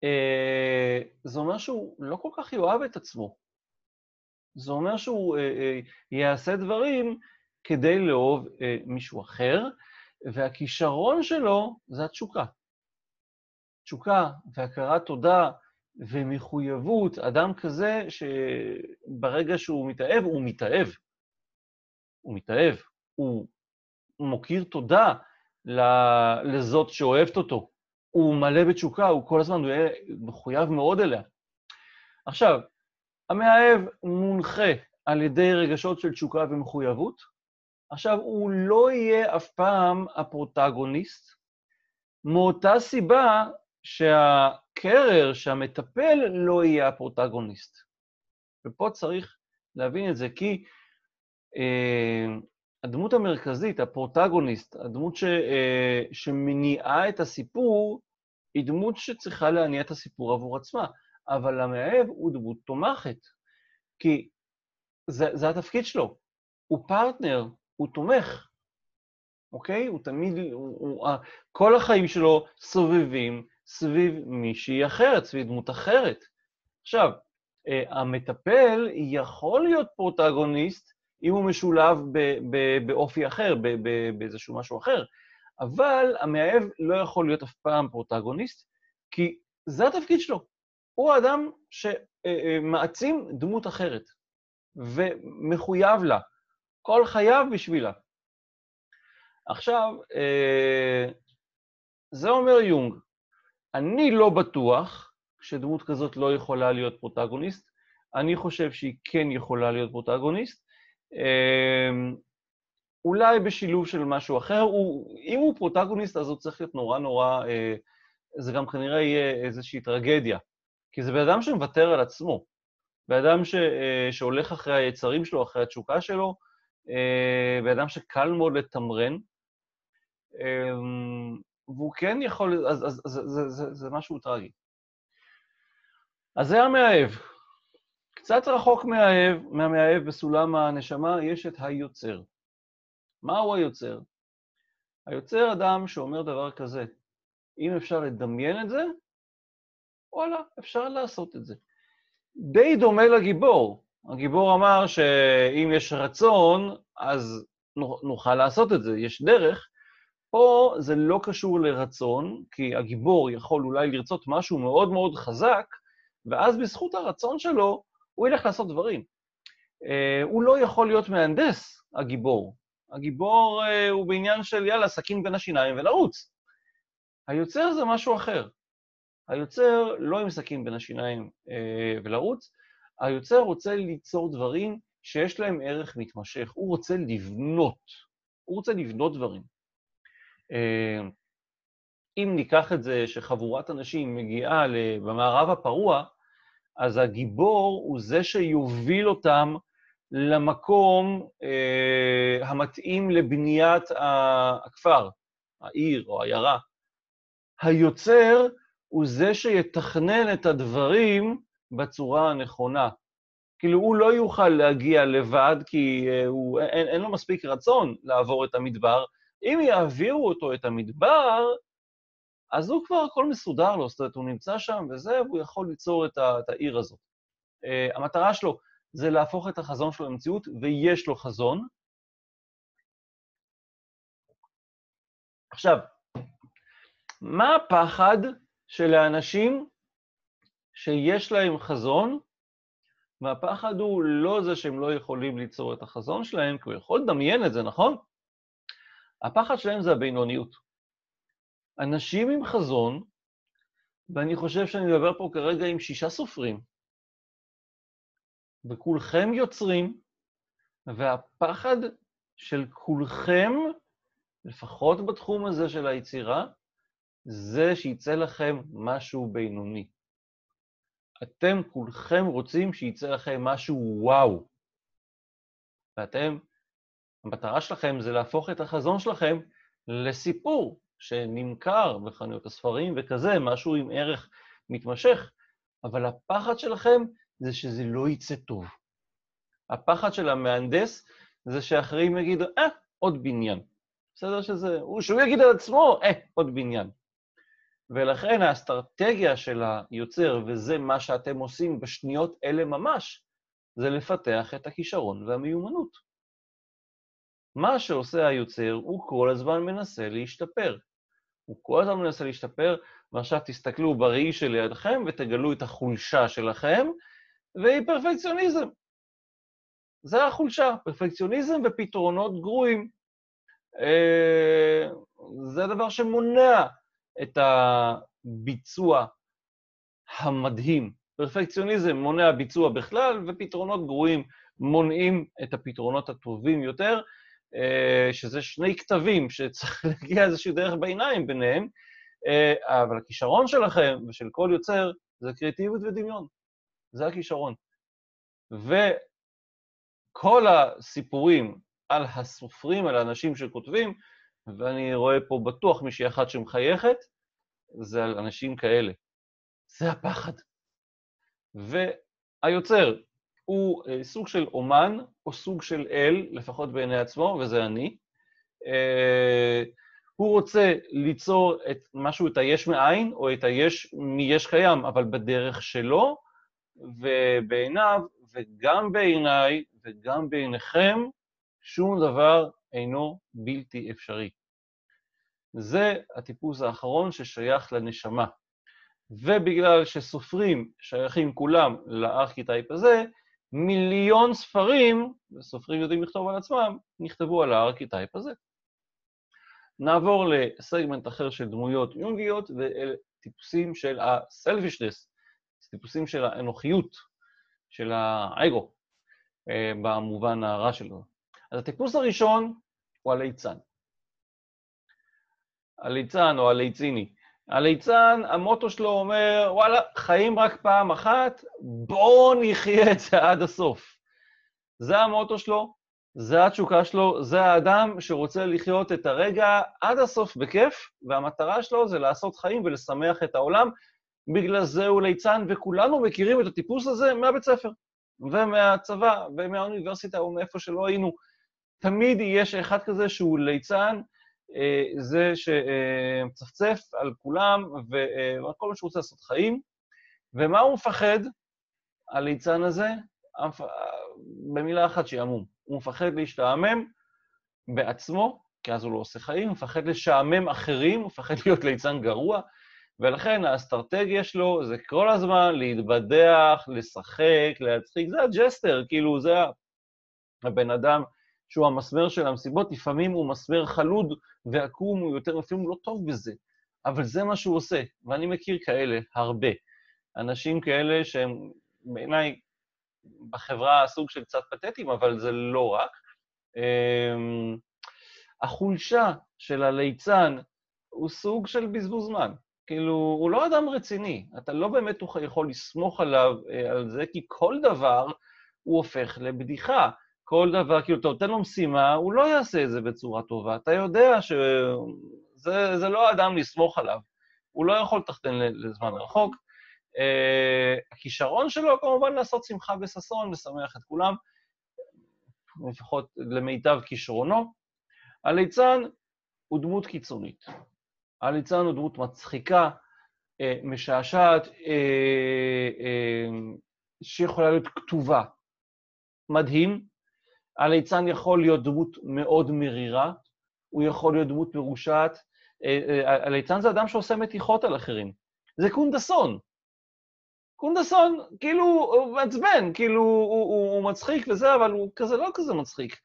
אה, זה אומר שהוא לא כל כך יאהב את עצמו. זה אומר שהוא אה, אה, יעשה דברים כדי לאהוב אה, מישהו אחר, והכישרון שלו זה התשוקה. תשוקה והכרת תודה ומחויבות, אדם כזה שברגע שהוא מתאהב, הוא מתאהב. הוא מתאהב, הוא מוקיר תודה לזאת שאוהבת אותו. הוא מלא בתשוקה, הוא כל הזמן, הוא יהיה מחויב מאוד אליה. עכשיו, המאהב מונחה על ידי רגשות של תשוקה ומחויבות. עכשיו, הוא לא יהיה אף פעם הפרוטגוניסט, מאותה סיבה קרר שהמטפל לא יהיה הפרוטגוניסט. ופה צריך להבין את זה, כי אה, הדמות המרכזית, הפרוטגוניסט, הדמות ש, אה, שמניעה את הסיפור, היא דמות שצריכה להניע את הסיפור עבור עצמה, אבל המאהב הוא דמות תומכת, כי זה, זה התפקיד שלו. הוא פרטנר, הוא תומך, אוקיי? הוא תמיד, הוא, הוא, כל החיים שלו סובבים סביב מישהי אחרת, סביב דמות אחרת. עכשיו, אה, המטפל יכול להיות פרוטגוניסט אם הוא משולב באופי אחר, באיזשהו משהו אחר, אבל המאהב לא יכול להיות אף פעם פרוטגוניסט, כי זה התפקיד שלו. הוא האדם שמעצים דמות אחרת, ומחויב לה, כל חייו בשבילה. עכשיו, אה, זה אומר יונג, אני לא בטוח שדמות כזאת לא יכולה להיות פרוטגוניסט, אני חושב שהיא כן יכולה להיות פרוטגוניסט, אמ, אולי בשילוב של משהו אחר. הוא, אם הוא פרוטגוניסט, אז הוא צריך להיות נורא נורא, אה, זה גם כנראה יהיה איזושהי טרגדיה. כי זה בן אדם שמוותר על עצמו. בן אדם ש, אה, שהולך אחרי היצרים שלו, אחרי התשוקה שלו, אה, בן אדם שקל מאוד לתמרן, אמ, והוא כן יכול, אז, אז, אז זה, זה, זה, זה משהו טרגי. אז זה המאהב. קצת רחוק מהאהב, מהמאהב בסולם הנשמה יש את היוצר. מהו היוצר? היוצר אדם שאומר דבר כזה, אם אפשר לדמיין את זה, וואלה, אפשר לעשות את זה. די דומה לגיבור. הגיבור אמר שאם יש רצון, אז נוכל לעשות את זה, יש דרך. פה זה לא קשור לרצון, כי הגיבור יכול אולי לרצות משהו מאוד מאוד חזק, ואז בזכות הרצון שלו, הוא ילך לעשות דברים. Uh, הוא לא יכול להיות מהנדס, הגיבור. הגיבור uh, הוא בעניין של יאללה, סכין בין השיניים ולרוץ. היוצר זה משהו אחר. היוצר לא עם סכין בין השיניים uh, ולרוץ, היוצר רוצה ליצור דברים שיש להם ערך מתמשך. הוא רוצה לבנות. הוא רוצה לבנות דברים. Uh, אם ניקח את זה שחבורת אנשים מגיעה במערב הפרוע, אז הגיבור הוא זה שיוביל אותם למקום אה, המתאים לבניית הכפר, העיר או העיירה. היוצר הוא זה שיתכנן את הדברים בצורה הנכונה. כאילו, הוא לא יוכל להגיע לבד, כי אה, הוא, אין, אין לו מספיק רצון לעבור את המדבר. אם יעבירו אותו את המדבר, אז הוא כבר, הכל מסודר לו, זאת אומרת, הוא נמצא שם וזה, והוא יכול ליצור את, ה, את העיר הזאת. Uh, המטרה שלו זה להפוך את החזון שלו למציאות, ויש לו חזון. עכשיו, מה הפחד של האנשים שיש להם חזון, והפחד הוא לא זה שהם לא יכולים ליצור את החזון שלהם, כי הוא יכול לדמיין את זה, נכון? הפחד שלהם זה הבינוניות. אנשים עם חזון, ואני חושב שאני מדבר פה כרגע עם שישה סופרים, וכולכם יוצרים, והפחד של כולכם, לפחות בתחום הזה של היצירה, זה שיצא לכם משהו בינוני. אתם כולכם רוצים שיצא לכם משהו וואו. ואתם, המטרה שלכם זה להפוך את החזון שלכם לסיפור, שנמכר בחנויות הספרים וכזה, משהו עם ערך מתמשך, אבל הפחד שלכם זה שזה לא יצא טוב. הפחד של המהנדס זה שאחרים יגידו, אה, עוד בניין. בסדר שזה, שהוא יגיד על עצמו, אה, עוד בניין. ולכן האסטרטגיה של היוצר, וזה מה שאתם עושים בשניות אלה ממש, זה לפתח את הכישרון והמיומנות. מה שעושה היוצר, הוא כל הזמן מנסה להשתפר. הוא כל הזמן מנסה להשתפר, ועכשיו תסתכלו בראי שלידכם ותגלו את החולשה שלכם, והיא פרפקציוניזם. זה החולשה, פרפקציוניזם ופתרונות גרועים. אה, זה הדבר שמונע את הביצוע המדהים. פרפקציוניזם מונע ביצוע בכלל, ופתרונות גרועים מונעים את הפתרונות הטובים יותר. אה, שזה שני כתבים שצריך להגיע איזושהי דרך ביניים ביניהם, אה, אבל הכישרון שלכם ושל כל יוצר זה קריאטיביות ודמיון. זה הכישרון. וכל הסיפורים על הסופרים, על האנשים שכותבים, ואני רואה פה בטוח מישהי אחת שמחייכת, זה על אנשים כאלה. זה הפחד. והיוצר הוא אה, סוג של אומן או סוג של אל, לפחות בעיני עצמו, וזה אני. אה, הוא רוצה ליצור את משהו, את היש מאין, או את היש מיש קיים, אבל בדרך שלו, ובעיניו, וגם בעיניי, וגם בעיניכם, שום דבר אינו בלתי אפשרי. זה הטיפוס האחרון ששייך לנשמה. ובגלל שסופרים שייכים כולם ל archetype הזה, מיליון ספרים, וסופרים יודעים לכתוב על עצמם, נכתבו על ה archetype הזה. נעבור לסגמנט אחר של דמויות יונגיות, ואלה טיפוסים של ה-selfishness, טיפוסים של האנוכיות, של האגו, אה, במובן הרע שלו. אז הטיפוס הראשון הוא הליצן. הליצן או הליציני. הליצן, המוטו שלו אומר, וואלה, חיים רק פעם אחת, בואו נחיה את זה עד הסוף. זה המוטו שלו, זה התשוקה שלו, זה האדם שרוצה לחיות את הרגע עד הסוף בכיף, והמטרה שלו זה לעשות חיים ולשמח את העולם. בגלל זה הוא ליצן, וכולנו מכירים את הטיפוס הזה מהבית ספר, ומהצבא, ומהאוניברסיטה, ומאיפה שלא היינו. תמיד יש אחד כזה שהוא ליצן, אה, זה שמצפצף על כולם ועל כל מה שהוא רוצה לעשות חיים. ומה הוא מפחד, הליצן הזה? במילה אחת, שעמום. הוא מפחד להשתעמם בעצמו, כי אז הוא לא עושה חיים, הוא מפחד לשעמם אחרים, הוא מפחד להיות ליצן גרוע, ולכן האסטרטגיה שלו זה כל הזמן להתבדח, לשחק, להצחיק, זה הג'סטר, כאילו, זה הבן אדם שהוא המסמר של המסיבות, לפעמים הוא מסמר חלוד ועקום, הוא יותר, הוא לא טוב בזה, אבל זה מה שהוא עושה, ואני מכיר כאלה הרבה. אנשים כאלה שהם בעיניי בחברה סוג של קצת פתטיים, אבל זה לא רק. אמ, החולשה של הליצן הוא סוג של בזבוז זמן. כאילו, הוא לא אדם רציני, אתה לא באמת יכול לסמוך עליו, אה, על זה, כי כל דבר הוא הופך לבדיחה. כל דבר, כאילו, אתה נותן לו משימה, הוא לא יעשה את זה בצורה טובה. אתה יודע שזה לא אדם לסמוך עליו. הוא לא יכול לתחתן לזמן רחוק. Uh, הכישרון שלו, כמובן, לעשות שמחה וששון, לשמח את כולם, לפחות למיטב כישרונו. הליצן הוא דמות קיצונית. הליצן הוא דמות מצחיקה, uh, משעשעת, uh, שיכולה להיות כתובה. מדהים, הליצן יכול להיות דמות מאוד מרירה, הוא יכול להיות דמות מרושעת. אה, אה, הליצן זה אדם שעושה מתיחות על אחרים. זה קונדסון. קונדסון, כאילו, הוא מעצבן, כאילו, הוא, הוא, הוא מצחיק וזה, אבל הוא כזה לא כזה מצחיק.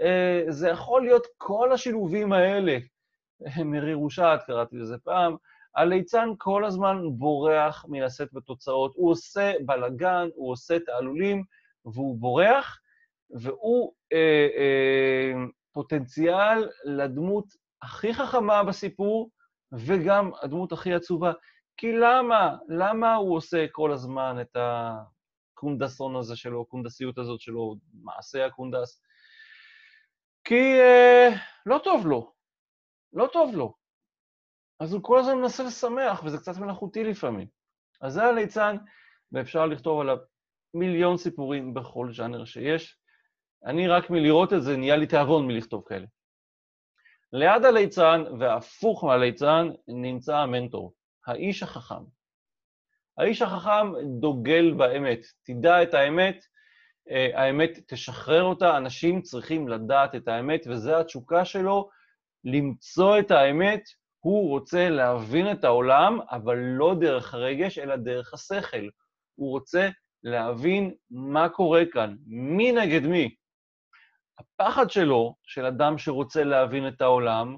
אה, זה יכול להיות כל השילובים האלה. מרירושעת, קראתי לזה פעם. הליצן כל הזמן בורח מלשאת בתוצאות. הוא עושה בלאגן, הוא עושה תעלולים, והוא בורח, והוא אה, אה, פוטנציאל לדמות הכי חכמה בסיפור, וגם הדמות הכי עצובה. כי למה? למה הוא עושה כל הזמן את הקונדסון הזה שלו, הקונדסיות הזאת שלו, מעשה הקונדס? כי אה, לא טוב לו. לא טוב לו. אז הוא כל הזמן מנסה לשמח, וזה קצת מלאכותי לפעמים. אז זה הליצן, ואפשר לכתוב עליו מיליון סיפורים בכל ז'אנר שיש. אני רק מלראות את זה, נהיה לי תיאבון מלכתוב כאלה. ליד הליצן והפוך מהליצן נמצא המנטור, האיש החכם. האיש החכם דוגל באמת, תדע את האמת, אה, האמת תשחרר אותה, אנשים צריכים לדעת את האמת, וזו התשוקה שלו, למצוא את האמת, הוא רוצה להבין את העולם, אבל לא דרך הרגש, אלא דרך השכל. הוא רוצה להבין מה קורה כאן, מי נגד מי. הפחד שלו, של אדם שרוצה להבין את העולם,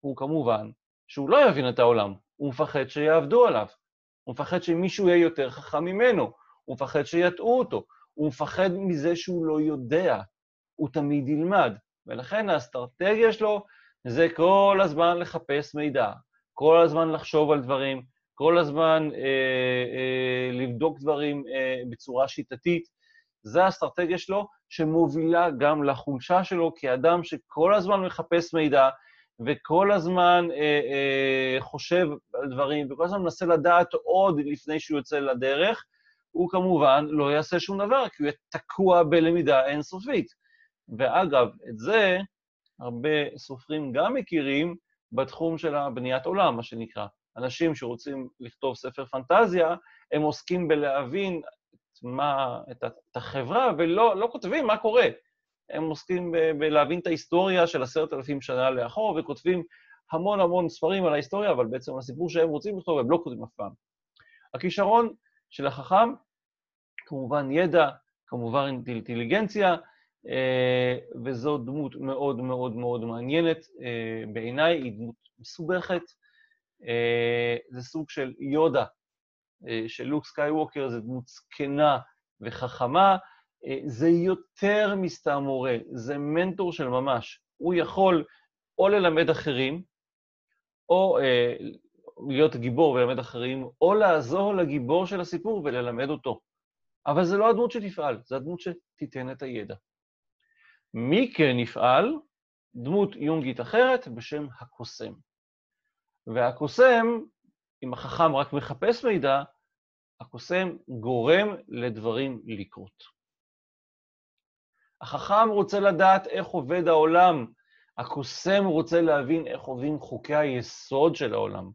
הוא כמובן שהוא לא יבין את העולם, הוא מפחד שיעבדו עליו, הוא מפחד שמישהו יהיה יותר חכם ממנו, הוא מפחד שיטעו אותו, הוא מפחד מזה שהוא לא יודע, הוא תמיד ילמד, ולכן האסטרטגיה שלו זה כל הזמן לחפש מידע, כל הזמן לחשוב על דברים, כל הזמן אה, אה, לבדוק דברים אה, בצורה שיטתית. זו האסטרטגיה שלו, שמובילה גם לחולשה שלו כאדם שכל הזמן מחפש מידע, וכל הזמן אה, אה, חושב על דברים, וכל הזמן מנסה לדעת עוד לפני שהוא יוצא לדרך, הוא כמובן לא יעשה שום דבר, כי הוא יהיה תקוע בלמידה אינסופית. ואגב, את זה הרבה סופרים גם מכירים בתחום של הבניית עולם, מה שנקרא. אנשים שרוצים לכתוב ספר פנטזיה, הם עוסקים בלהבין מה, את, את החברה, ולא לא כותבים מה קורה. הם עוסקים ב- בלהבין את ההיסטוריה של עשרת אלפים שנה לאחור, וכותבים המון המון ספרים על ההיסטוריה, אבל בעצם הסיפור שהם רוצים לכתוב, הם לא כותבים אף פעם. הכישרון של החכם, כמובן ידע, כמובן אינטליגנציה, אה, וזו דמות מאוד מאוד מאוד מעניינת אה, בעיניי, היא דמות מסובכת. אה, זה סוג של יודה, של לוק סקייווקר, זו דמות זקנה וחכמה. זה יותר מסתם מורה, זה מנטור של ממש. הוא יכול או ללמד אחרים, או להיות גיבור וללמד אחרים, או לעזור לגיבור של הסיפור וללמד אותו. אבל זה לא הדמות שתפעל, זה הדמות שתיתן את הידע. מי כן יפעל? דמות יונגית אחרת בשם הקוסם. והקוסם, אם החכם רק מחפש מידע, הקוסם גורם לדברים לקרות. החכם רוצה לדעת איך עובד העולם, הקוסם רוצה להבין איך עובדים חוקי היסוד של העולם.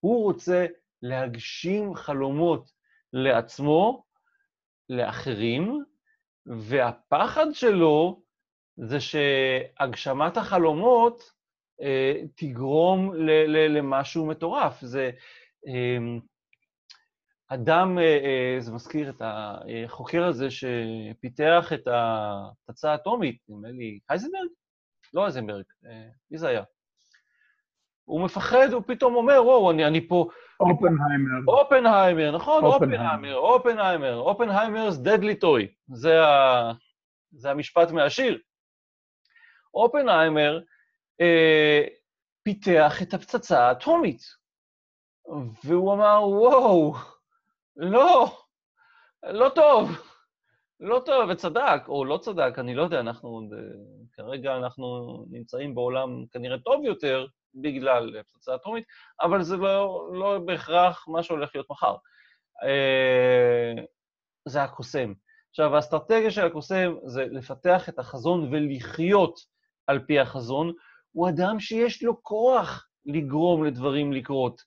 הוא רוצה להגשים חלומות לעצמו, לאחרים, והפחד שלו זה שהגשמת החלומות תגרום ל, ל, למשהו מטורף. זה אה, אדם, אה, אה, זה מזכיר את החוקר הזה שפיתח את הפצצה האטומית, נדמה לי, הייזנברג? לא הייזנברג, אה, מי זה היה? הוא מפחד, הוא פתאום אומר, וואו, אני, אני פה... אופנהיימר. אופנהיימר, נכון, אופנהיימר, אופנהיימר, אופנהיימר's deadly toy. זה, ה... זה המשפט מהשיר. אופנהיימר פיתח את הפצצה האטומית. והוא אמר, וואו, לא, לא טוב, לא טוב, וצדק, או לא צדק, אני לא יודע, אנחנו, כרגע אנחנו נמצאים בעולם כנראה טוב יותר, בגלל פצצה אטומית, אבל זה לא, לא בהכרח מה שהולך להיות מחר. אה, זה הקוסם. עכשיו, האסטרטגיה של הקוסם זה לפתח את החזון ולחיות על פי החזון. הוא אדם שיש לו כוח לגרום לדברים לקרות.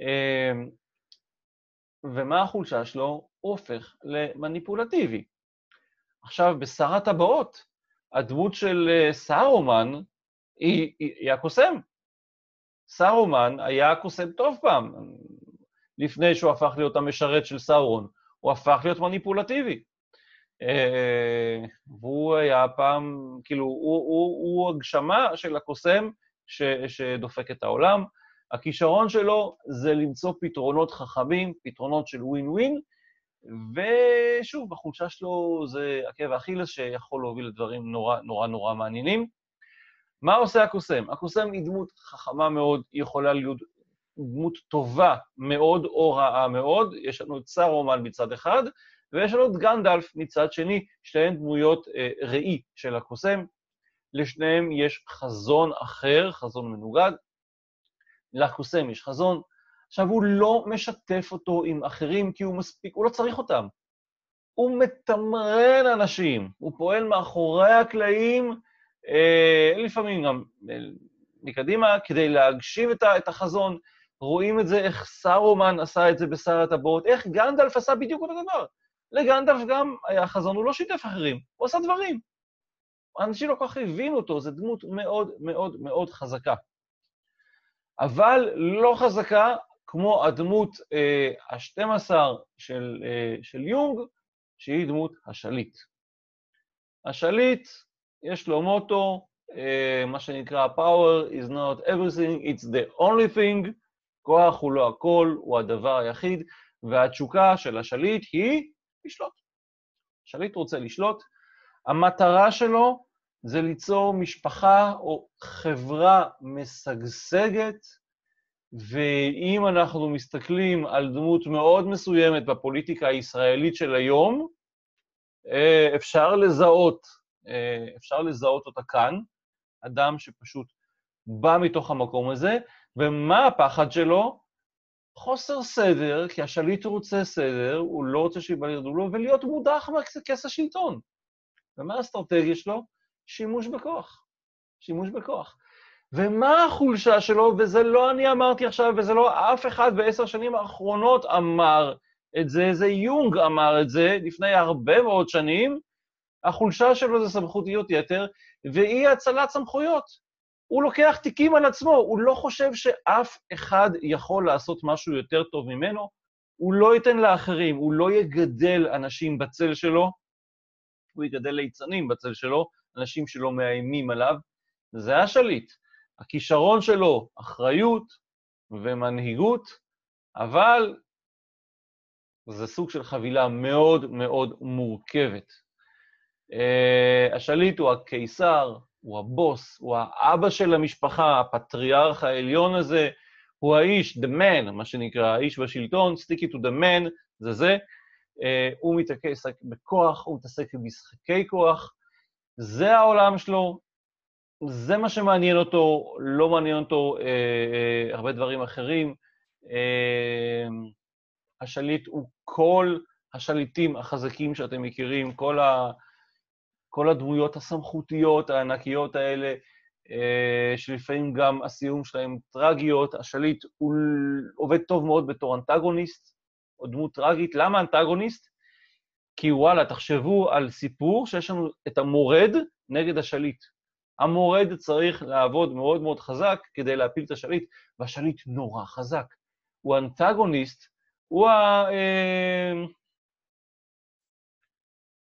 אה, ומה החולשה שלו? הוא הופך למניפולטיבי. עכשיו, בשר הטבעות, הדמות של אה, סארומן היא, היא, היא הקוסם. סארומן היה קוסם טוב פעם, לפני שהוא הפך להיות המשרת של סאורון. הוא הפך להיות מניפולטיבי. אה, והוא היה פעם, כאילו, הוא, הוא, הוא הגשמה של הקוסם ש, שדופק את העולם. הכישרון שלו זה למצוא פתרונות חכמים, פתרונות של ווין ווין, ושוב, החולשה שלו זה עקב אכילס שיכול להוביל לדברים נורא נורא נורא מעניינים. מה עושה הקוסם? הקוסם היא דמות חכמה מאוד, היא יכולה להיות דמות טובה מאוד או רעה מאוד. יש לנו את סארומן מצד אחד, ויש לנו את גנדלף מצד שני, שתיהן דמויות אה, ראי של הקוסם. לשניהם יש חזון אחר, חזון מנוגד. לקוסם יש חזון. עכשיו, הוא לא משתף אותו עם אחרים כי הוא מספיק, הוא לא צריך אותם. הוא מתמרן אנשים, הוא פועל מאחורי הקלעים, אה, לפעמים גם אה, מקדימה, כדי להגשים את, את החזון. רואים את זה, איך סארומן עשה את זה בשר הטבעות, איך גנדלף עשה בדיוק אותו דבר. לגנדלף גם היה חזון, הוא לא שיתף אחרים, הוא עשה דברים. אנשים לא כל כך הבינו אותו, זו דמות מאוד מאוד מאוד חזקה. אבל לא חזקה כמו הדמות אה, ה-12 של, אה, של יונג, שהיא דמות השליט. השליט, יש לו מוטו, אה, מה שנקרא power is not everything, it's the only thing, כוח הוא לא הכל, הוא הדבר היחיד, והתשוקה של השליט היא לשלוט. השליט רוצה לשלוט, המטרה שלו זה ליצור משפחה או חברה משגשגת, ואם אנחנו מסתכלים על דמות מאוד מסוימת בפוליטיקה הישראלית של היום, אה, אפשר לזהות, אה, אפשר לזהות אותה כאן, אדם שפשוט בא מתוך המקום הזה, ומה הפחד שלו? חוסר סדר, כי השליט רוצה סדר, הוא לא רוצה שיבלרדו לו, ולהיות מודח מכס השלטון. ומה האסטרטגיה שלו? שימוש בכוח. שימוש בכוח. ומה החולשה שלו, וזה לא אני אמרתי עכשיו, וזה לא אף אחד בעשר שנים האחרונות אמר את זה, זה יונג אמר את זה לפני הרבה מאוד שנים, החולשה שלו זה סמכותיות יתר, ואי הצלת סמכויות. הוא לוקח תיקים על עצמו, הוא לא חושב שאף אחד יכול לעשות משהו יותר טוב ממנו, הוא לא ייתן לאחרים, הוא לא יגדל אנשים בצל שלו, הוא יגדל ליצנים בצל שלו, אנשים שלא מאיימים עליו. זה השליט. הכישרון שלו, אחריות ומנהיגות, אבל זה סוג של חבילה מאוד מאוד מורכבת. Uh, השליט הוא הקיסר, הוא הבוס, הוא האבא של המשפחה, הפטריארך העליון הזה, הוא האיש, the man, מה שנקרא, האיש בשלטון, stick it to the man, זה זה. Uh, הוא מתעסק בכוח, הוא מתעסק במשחקי כוח, זה העולם שלו, זה מה שמעניין אותו, לא מעניין אותו uh, uh, הרבה דברים אחרים. Uh, השליט הוא כל השליטים החזקים שאתם מכירים, כל, ה, כל הדמויות הסמכותיות הענקיות האלה, אה, שלפעמים גם הסיום שלהם טרגיות. השליט הוא עובד טוב מאוד בתור אנטגוניסט, או דמות טרגית. למה אנטגוניסט? כי וואלה, תחשבו על סיפור שיש לנו את המורד נגד השליט. המורד צריך לעבוד מאוד מאוד חזק כדי להפיל את השליט, והשליט נורא חזק. הוא אנטגוניסט הוא ה... אה,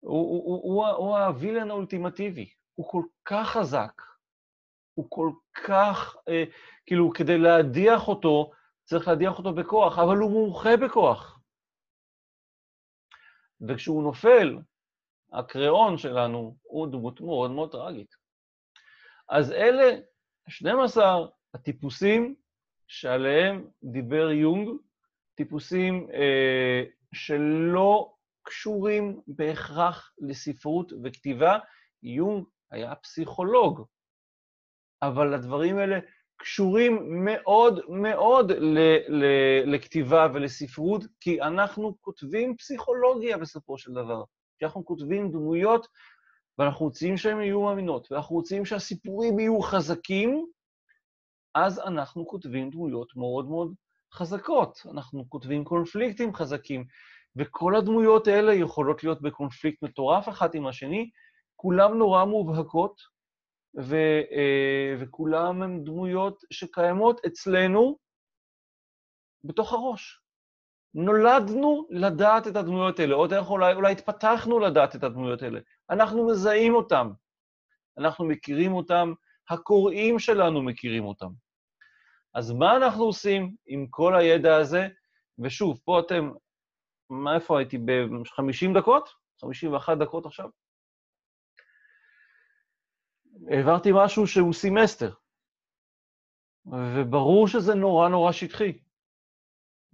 הוא הווילן האולטימטיבי, הוא כל כך חזק, הוא כל כך, אה, כאילו, כדי להדיח אותו, צריך להדיח אותו בכוח, אבל הוא מומחה בכוח. וכשהוא נופל, הקריאון שלנו הוא דמות מאוד מאוד טראגית. אז אלה 12 הטיפוסים שעליהם דיבר יונג טיפוסים אה, שלא קשורים בהכרח לספרות וכתיבה. יונג היה פסיכולוג, אבל הדברים האלה קשורים מאוד מאוד ל- ל- לכתיבה ולספרות, כי אנחנו כותבים פסיכולוגיה בסופו של דבר. כי אנחנו כותבים דמויות, ואנחנו רוצים שהן יהיו מאמינות, ואנחנו רוצים שהסיפורים יהיו חזקים, אז אנחנו כותבים דמויות מאוד מאוד חזקות, אנחנו כותבים קונפליקטים חזקים, וכל הדמויות האלה יכולות להיות בקונפליקט מטורף אחת עם השני, כולן נורא מובהקות, ו, אה, וכולן הן דמויות שקיימות אצלנו בתוך הראש. נולדנו לדעת את הדמויות האלה, או דרך אולי, אולי התפתחנו לדעת את הדמויות האלה. אנחנו מזהים אותם, אנחנו מכירים אותם, הקוראים שלנו מכירים אותם. אז מה אנחנו עושים עם כל הידע הזה? ושוב, פה אתם, מה, איפה הייתי? ב-50 דקות? 51 דקות עכשיו? העברתי משהו שהוא סמסטר, וברור שזה נורא נורא שטחי,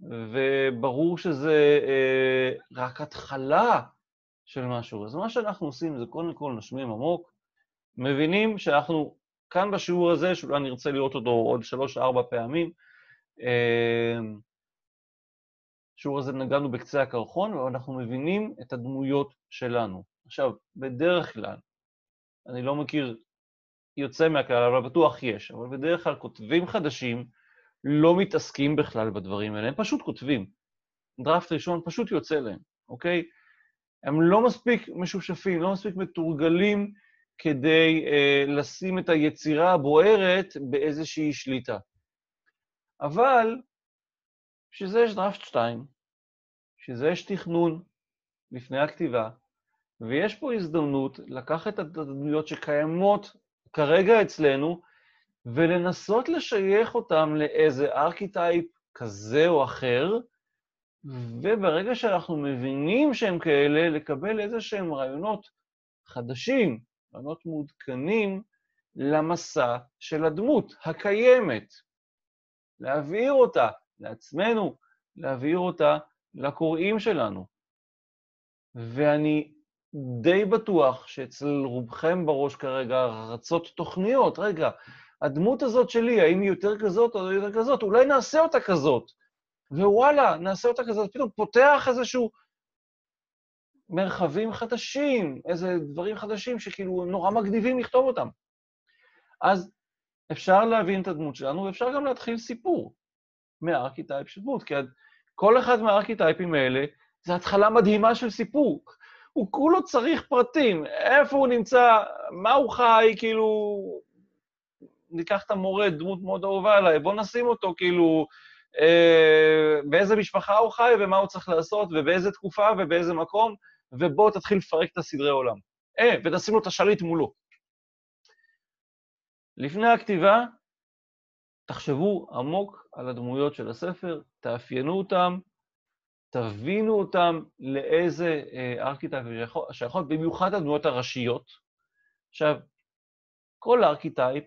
וברור שזה אה, רק התחלה של משהו. אז מה שאנחנו עושים זה קודם כל נשמים עמוק, מבינים שאנחנו כאן בשיעור הזה, שאולי נרצה לראות אותו עוד שלוש-ארבע פעמים, בשיעור הזה נגענו בקצה הקרחון, ואנחנו מבינים את הדמויות שלנו. עכשיו, בדרך כלל, אני לא מכיר יוצא מהכלל, אבל בטוח יש, אבל בדרך כלל כותבים חדשים לא מתעסקים בכלל בדברים האלה, הם פשוט כותבים. דראפט ראשון פשוט יוצא להם, אוקיי? הם לא מספיק משופשפים, לא מספיק מתורגלים כדי uh, לשים את היצירה הבוערת באיזושהי שליטה. אבל בשביל זה יש דראפט 2, בשביל זה יש תכנון לפני הכתיבה, ויש פה הזדמנות לקחת את הדמויות שקיימות כרגע אצלנו, ולנסות לשייך אותם לאיזה archetype כזה או אחר, וברגע שאנחנו מבינים שהם כאלה, לקבל איזה שהם רעיונות חדשים, רעיונות מעודכנים למסע של הדמות הקיימת. להעביר אותה לעצמנו, להעביר אותה לקוראים שלנו. ואני די בטוח שאצל רובכם בראש כרגע רצות תוכניות. רגע, הדמות הזאת שלי, האם היא יותר כזאת או יותר כזאת? אולי נעשה אותה כזאת. ווואלה, נעשה אותה כזאת. פתאום פותח איזשהו מרחבים חדשים, איזה דברים חדשים שכאילו נורא מגניבים לכתוב אותם. אז אפשר להבין את הדמות שלנו, ואפשר גם להתחיל סיפור מהארכיטייפ של דמות, כי כל אחד מהארכיטייפים האלה זה התחלה מדהימה של סיפור. הוא כולו צריך פרטים, איפה הוא נמצא, מה הוא חי, כאילו... ניקח את המורה, דמות מאוד אהובה עליי, בואו נשים אותו, כאילו, אה, באיזה משפחה הוא חי ומה הוא צריך לעשות, ובאיזה תקופה ובאיזה מקום, ובואו תתחיל לפרק את הסדרי עולם. אה, ותשים לו את השליט מולו. לפני הכתיבה, תחשבו עמוק על הדמויות של הספר, תאפיינו אותם, תבינו אותם לאיזה אה, archetype שייכות, במיוחד הדמויות הראשיות. עכשיו, כל archetype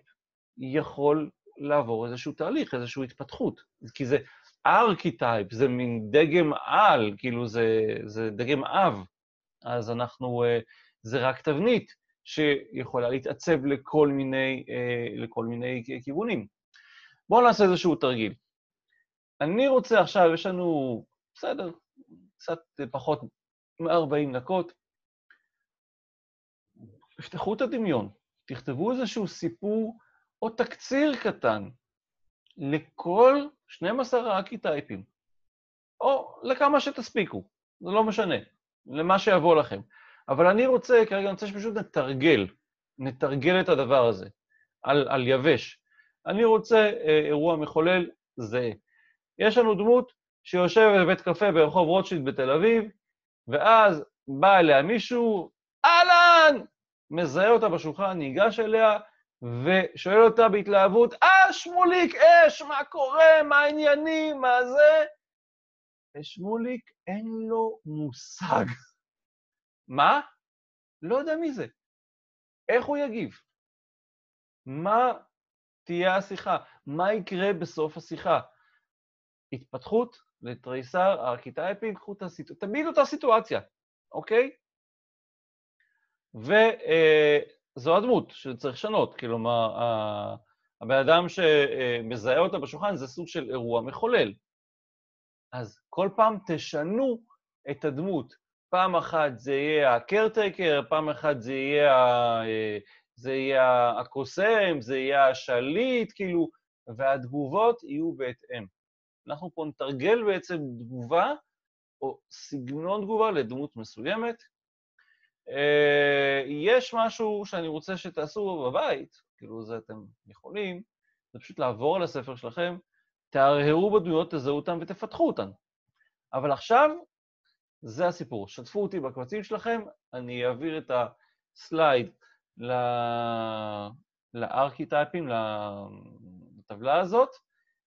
יכול לעבור איזשהו תהליך, איזושהי התפתחות, כי זה archetype, זה מין דגם על, כאילו זה, זה דגם אב, אז אנחנו, אה, זה רק תבנית שיכולה להתעצב לכל מיני, אה, לכל מיני כיוונים. בואו נעשה איזשהו תרגיל. אני רוצה עכשיו, יש לנו, בסדר, קצת פחות מ-40 דקות, תפתחו את הדמיון, תכתבו איזשהו סיפור או תקציר קטן לכל 12 הארכיטייפים, או לכמה שתספיקו, זה לא משנה, למה שיבוא לכם. אבל אני רוצה, כרגע אני רוצה שפשוט נתרגל, נתרגל את הדבר הזה, על, על יבש. אני רוצה אה, אירוע מחולל זהה. יש לנו דמות שיושבת בבית קפה ברחוב רוטשילד בתל אביב, ואז בא אליה מישהו, אהלן! מזהה אותה בשולחן, ניגש אליה, ושואל אותה בהתלהבות, אה, שמוליק אש, מה קורה, מה העניינים, מה זה? ושמוליק אין לו מושג. מה? לא יודע מי זה. איך הוא יגיב? מה תהיה השיחה? מה יקרה בסוף השיחה? התפתחות לתריסר הארכיטייפים, קחו את הסיטואציה, תמיד אותה סיטואציה, אוקיי? וזו אה, הדמות שצריך לשנות, כלומר, הבן אדם שמזהה אותה בשולחן זה סוג של אירוע מחולל. אז כל פעם תשנו את הדמות. פעם אחת זה יהיה הקרטייקר, פעם אחת זה יהיה, ה... אה, זה יהיה הקוסם, זה יהיה השליט, כאילו, והתגובות יהיו בהתאם. אנחנו פה נתרגל בעצם תגובה, או סגנון תגובה לדמות מסוימת. אה, יש משהו שאני רוצה שתעשו בבית, כאילו זה אתם יכולים, זה פשוט לעבור על הספר שלכם, תהרהרו בדמויות, תזהו אותן ותפתחו אותן. אבל עכשיו, זה הסיפור. שתפו אותי בקבצים שלכם, אני אעביר את הסלייד לארכיטייפים, לטבלה הזאת.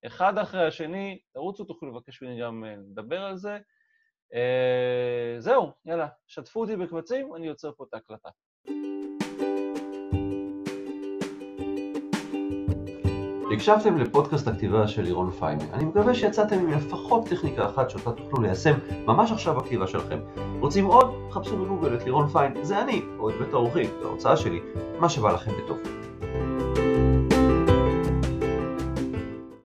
אחד אחרי השני, תרוצו, תוכלו לבקש ממני גם אה, לדבר על זה. Uh, זהו, יאללה, שתפו אותי בקבצים, אני יוצר פה את ההקלטה. הקשבתם לפודקאסט הכתיבה של לירון פיין. אני מקווה שיצאתם עם לפחות טכניקה אחת שאותה תוכלו ליישם ממש עכשיו בכתיבה שלכם. רוצים עוד? חפשו בגוגל את לירון פיין, זה אני, או את בית האורחים, זו ההוצאה שלי, מה שבא לכם בטוב.